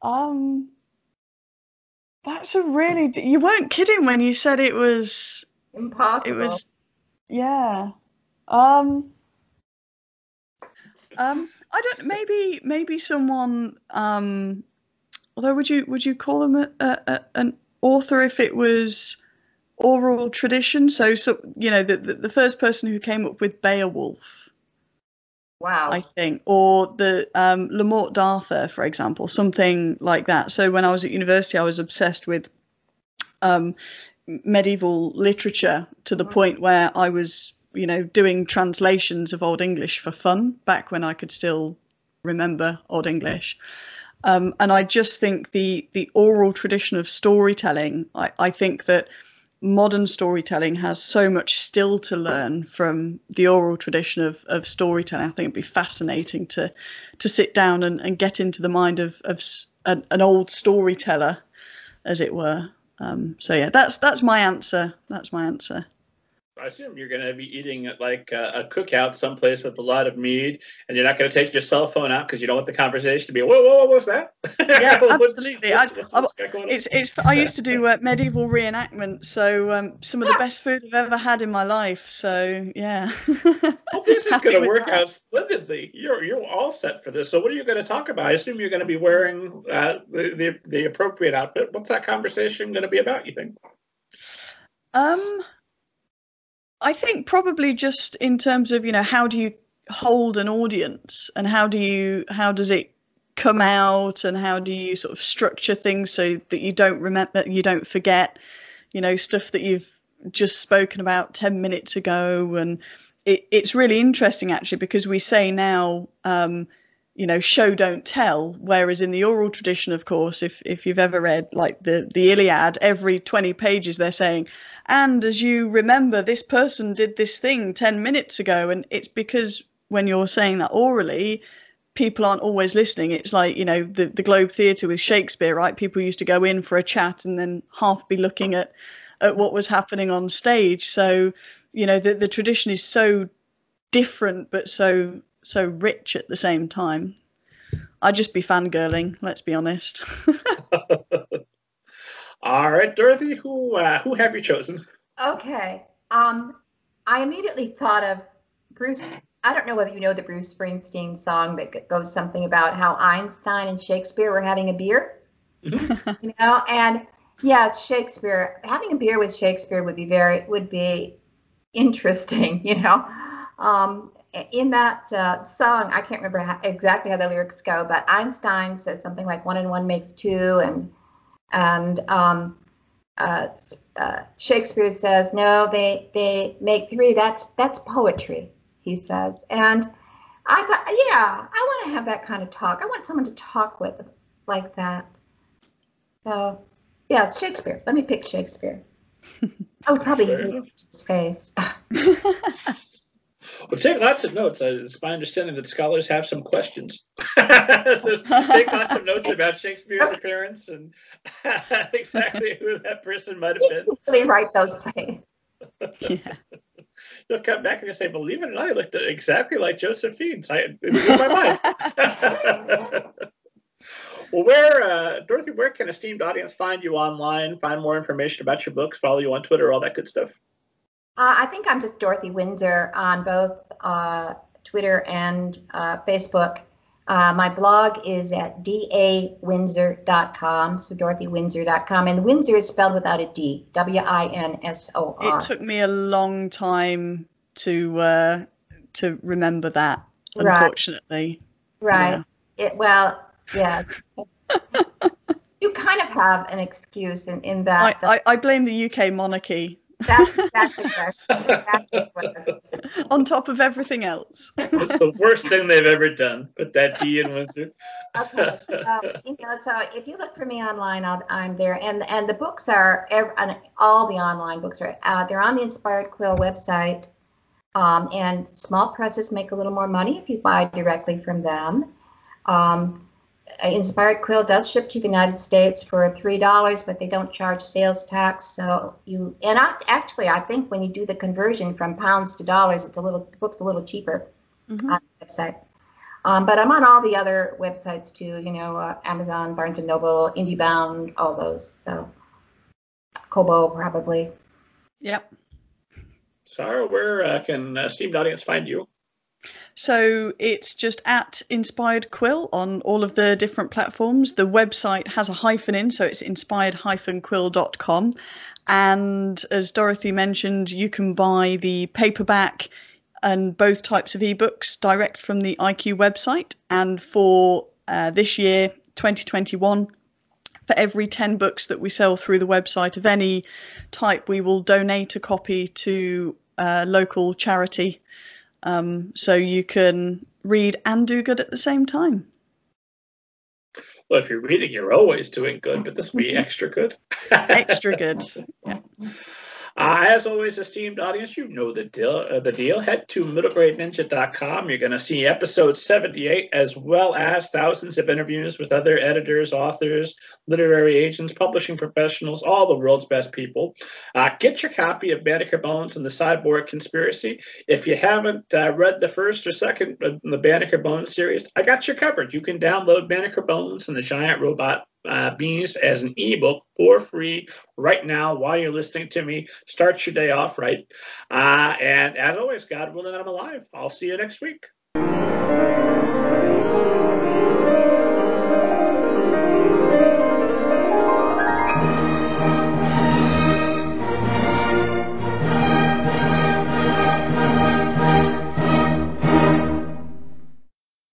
um, that's a really. You weren't kidding when you said it was impossible. It was, yeah. Um. Um. I don't. Maybe. Maybe someone. Um. Although, would you would you call them a, a, an author if it was oral tradition. So, so you know, the, the, the first person who came up with Beowulf. Wow. I think, or the um, Le Morte d'Arthur, for example, something like that. So when I was at university, I was obsessed with um, medieval literature to the mm-hmm. point where I was, you know, doing translations of Old English for fun back when I could still remember Old English. Um, and I just think the the oral tradition of storytelling. I, I think that modern storytelling has so much still to learn from the oral tradition of, of storytelling. I think it'd be fascinating to to sit down and, and get into the mind of, of an, an old storyteller, as it were. Um, so yeah, that's that's my answer. That's my answer. I assume you're going to be eating at like a, a, cookout someplace with a lot of mead, and you're not going to take your cell phone out because you don't want the conversation to be, whoa, whoa, what was that? [LAUGHS] Yeah, absolutely. what's, what's, what's, it's, it's, I used to do uh, medieval reenactment, so um, some of the best food I've ever had in my life. So yeah. [LAUGHS] well, this is going to work that. out splendidly. You're you're all set for this. So what are you going to talk about? I assume you're going to be wearing uh, the, the the appropriate outfit. What's that conversation going to be about? You think? Um. I think probably just in terms of you know how do you hold an audience and how do you how does it come out and how do you sort of structure things so that you don't remember you don't forget you know stuff that you've just spoken about 10 minutes ago. And it, it's really interesting actually because we say now um, you know show don't tell. Whereas in the oral tradition of course if if you've ever read like the the iliad every 20 pages they're saying and as you remember this person did this thing 10 minutes ago and it's because when you're saying that orally people aren't always listening. It's like you know the, the globe theatre with shakespeare right? People used to go in for a chat and then half be looking at at what was happening on stage. So you know the, the tradition is so different but so so rich at the same time. I'd just be fangirling. Let's be honest. [LAUGHS] All right, Dorothy, who uh, who have you chosen? Okay. Um, I immediately thought of Bruce. I don't know whether you know the Bruce Springsteen song that goes something about how Einstein and Shakespeare were having a beer. Mm-hmm. [LAUGHS] you know, and yes, Shakespeare having a beer with Shakespeare would be very would be interesting. [LAUGHS] You know, um, in that uh, song, I can't remember how, exactly how the lyrics go, but Einstein says something like one and one makes two, and and um, uh, uh, Shakespeare says no, they they make three. That's that's poetry, he says. And I thought, yeah, I want to have that kind of talk. I want someone to talk with like that. So, yeah, it's Shakespeare. Let me pick Shakespeare. [LAUGHS] I would probably hate his face. [LAUGHS] [LAUGHS] Well, take lots of notes. Uh, it's my understanding that scholars have some questions. [LAUGHS] so take lots of notes about Shakespeare's [LAUGHS] appearance and [LAUGHS] exactly who that person might have been. Really write those plays. yeah. You'll come back and you'll say, "Believe it or not, I looked exactly like Josephine." So I, it blew my mind. well, where, uh, Dorothy, where can esteemed audience find you online? Find more information about your books, follow you on Twitter, all that good stuff. Uh, I think I'm just Dorothy Winsor on both uh, Twitter and uh, Facebook. Uh, my blog is at dawinsor.com, so dorothywinsor.com. And Windsor is spelled without a D, W I N S O R. It took me a long time to uh, to remember that, Right. unfortunately. Right. It, well, yeah. [LAUGHS] you kind of have an excuse in, in I, that. I, I blame the UK monarchy that's exactly. Exactly what I was gonna say. on top of everything else. it's the worst thing they've ever done. Put that D in Windsor. Okay. Um, you know, so if you look for me online, I'll, I'm there, and and the books are ev- all the online books are uh, they're on the Inspired Quill website, um, and small presses make a little more money if you buy directly from them. Um, Inspired Quill does ship to the United States for three dollars, but they don't charge sales tax. So you and I, actually, I think when you do the conversion from pounds to dollars, it's a little the book's a little cheaper Mhm. on the website. Um, but I'm on all the other websites too, you know, uh, Amazon, Barnes and Noble, IndieBound, all those. So Kobo probably. Yep. Sara, where uh, can uh, esteemed audience find you? So it's just at Inspired Quill on all of the different platforms. The website has a hyphen in, so it's inspired-quill.com. And as Dorothy mentioned, you can buy the paperback and both types of ebooks direct from the IQ website. And for uh, this year, 2021, for every 10 books that we sell through the website of any type, we will donate a copy to a local charity um, so you can read and do good at the same time. Well, if you're reading, you're always doing good, but this will be [LAUGHS] extra good. Extra good. [LAUGHS] Yeah. Uh, as always, esteemed audience, you know the deal. Uh, the deal. Head to middlegradeninja.com. You're going to see episode 78, as well as thousands of interviews with other editors, authors, literary agents, publishing professionals, all the world's best people. Uh, get your copy of Banneker Bones and the Cyborg Conspiracy. If you haven't uh, read the first or second of the Banneker Bones series, I got you covered. You can download Banneker Bones and the Giant Robot uh, Bees as an ebook for free right now while you're listening to me. Start your day off right. Uh, and as always, God willing, I'm alive. I'll see you next week.